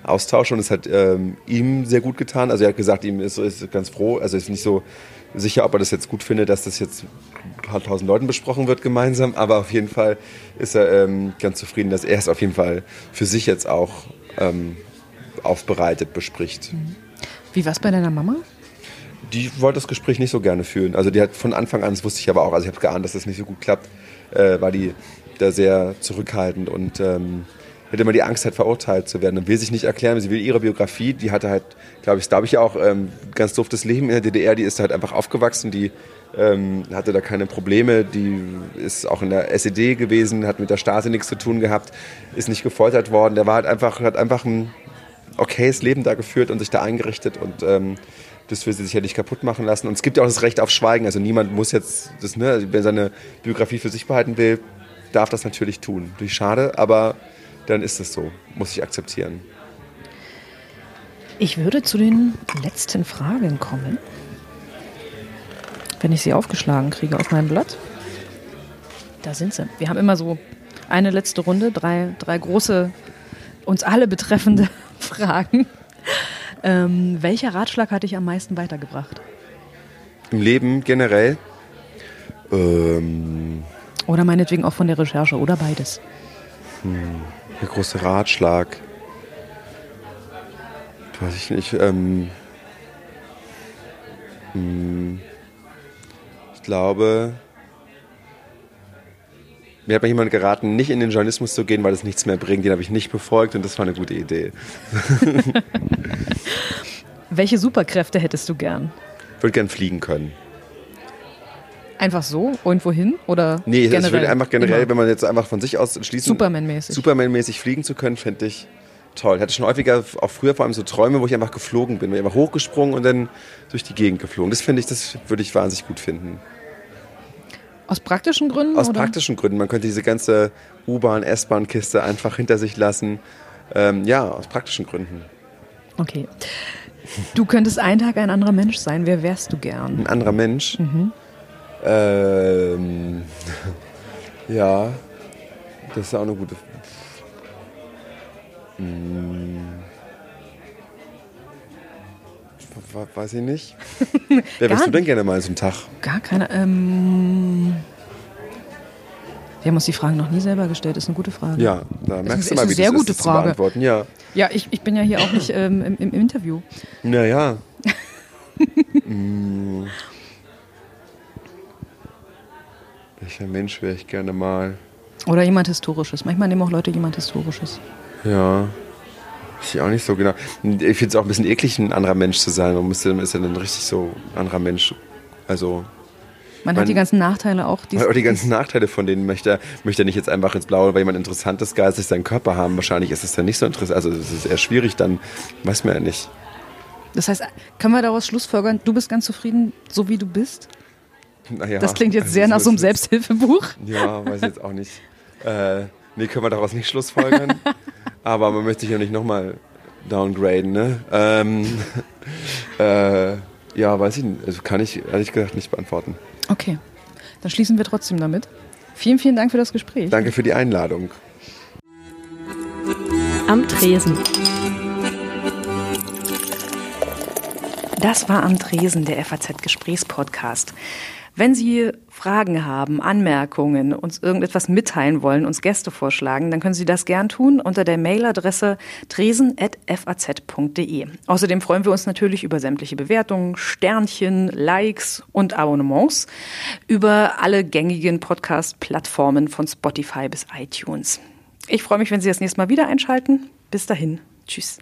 Austausch und es hat ähm, ihm sehr gut getan. Also er hat gesagt, ihm ist, ist ganz froh, also ist nicht so sicher, ob er das jetzt gut findet, dass das jetzt ein paar tausend Leuten besprochen wird gemeinsam, aber auf jeden Fall ist er ähm, ganz zufrieden, dass er es auf jeden Fall für sich jetzt auch ähm, aufbereitet bespricht. Wie war es bei deiner Mama? Die wollte das Gespräch nicht so gerne führen. Also die hat von Anfang an, das wusste ich aber auch, also ich habe geahnt, dass das nicht so gut klappt, äh, war die da sehr zurückhaltend und ähm, hätte immer die Angst, halt verurteilt zu werden und will sich nicht erklären. Sie will ihre Biografie, die hatte halt, glaube ich, glaube ich auch ähm, ganz doofes Leben in der DDR. Die ist halt einfach aufgewachsen, die ähm, hatte da keine Probleme, die ist auch in der SED gewesen, hat mit der Stasi nichts zu tun gehabt, ist nicht gefoltert worden. Der war halt einfach, hat einfach ein okayes Leben da geführt und sich da eingerichtet und ähm, das will sie sich ja nicht kaputt machen lassen. Und es gibt ja auch das Recht auf Schweigen. Also niemand muss jetzt, das, ne, wer seine Biografie für sich behalten will, darf das natürlich tun. Natürlich schade, aber dann ist es so. Muss ich akzeptieren. Ich würde zu den letzten Fragen kommen. Wenn ich sie aufgeschlagen kriege auf meinem Blatt. Da sind sie. Wir haben immer so eine letzte Runde, drei, drei große, uns alle betreffende <laughs> Fragen. Ähm, welcher Ratschlag hat dich am meisten weitergebracht? Im Leben generell? Ähm, oder meinetwegen auch von der Recherche oder beides. Hm, der große Ratschlag. Weiß ich nicht. Ähm, hm, ich glaube, mir hat mal jemand geraten, nicht in den Journalismus zu gehen, weil es nichts mehr bringt. Den habe ich nicht befolgt und das war eine gute Idee. <laughs> Welche Superkräfte hättest du gern? Ich würde gern fliegen können. Einfach so? Irgendwo hin? Oder Nee, generell? ich würde einfach generell, Immer. wenn man jetzt einfach von sich aus schließen. Superman-mäßig. Superman-mäßig fliegen zu können, fände ich toll. Ich hatte schon häufiger, auch früher vor allem so Träume, wo ich einfach geflogen bin. Bin einfach hochgesprungen und dann durch die Gegend geflogen. Das finde ich, das würde ich wahnsinnig gut finden. Aus praktischen Gründen? Aus oder? praktischen Gründen. Man könnte diese ganze U-Bahn, S-Bahn-Kiste einfach hinter sich lassen. Ähm, ja, aus praktischen Gründen. Okay. Du könntest einen Tag ein anderer Mensch sein. Wer wärst du gern? Ein anderer Mensch. Mhm. Ähm, <laughs> ja, das ist auch eine gute. Hm. Weiß ich nicht. <laughs> Wer wärst du denn gerne mal so einen Tag? Gar keine. Ähm, wir haben uns die Fragen noch nie selber gestellt. ist eine gute Frage. Ja, da merkst ist du mal, eine wie sehr das gute ist, das zu Frage. beantworten. Ja, Ja, ich, ich bin ja hier auch nicht ähm, im, im Interview. naja. hm. <laughs> Welcher Mensch wäre ich gerne mal? Oder jemand Historisches. Manchmal nehmen auch Leute jemand Historisches. Ja. Ich auch nicht so genau. Ich finde es auch ein bisschen eklig, ein anderer Mensch zu sein. Man ist ja dann richtig so ein anderer Mensch. Also, Man, Man- hat die ganzen Nachteile auch. Die, weil auch die ganzen Nachteile von denen möchte, möchte er nicht jetzt einfach ins Blaue, weil jemand interessantes geistig seinen Körper haben. Wahrscheinlich ist es dann nicht so interessant. Also, es ist eher schwierig, dann weiß man ja nicht. das heißt, können wir daraus schlussfolgern, du bist ganz zufrieden, so wie du bist? Naja, Das klingt jetzt also sehr nach so einem Selbsthilfebuch. Ja, weiß ich jetzt auch nicht. Äh, nee, können wir daraus nicht schlussfolgern. <laughs> Aber man möchte sich ja nicht nochmal downgraden, ne? Ähm, <laughs> äh, ja, weiß ich nicht. Also kann ich ehrlich gesagt nicht beantworten. Okay, dann schließen wir trotzdem damit. Vielen, vielen Dank für das Gespräch. Danke für die Einladung. Am Tresen. Das war am Tresen der FAZ-Gesprächspodcast. Wenn Sie Fragen haben, Anmerkungen, uns irgendetwas mitteilen wollen, uns Gäste vorschlagen, dann können Sie das gern tun unter der Mailadresse tresen.faz.de. Außerdem freuen wir uns natürlich über sämtliche Bewertungen, Sternchen, Likes und Abonnements über alle gängigen Podcast-Plattformen von Spotify bis iTunes. Ich freue mich, wenn Sie das nächste Mal wieder einschalten. Bis dahin. Tschüss.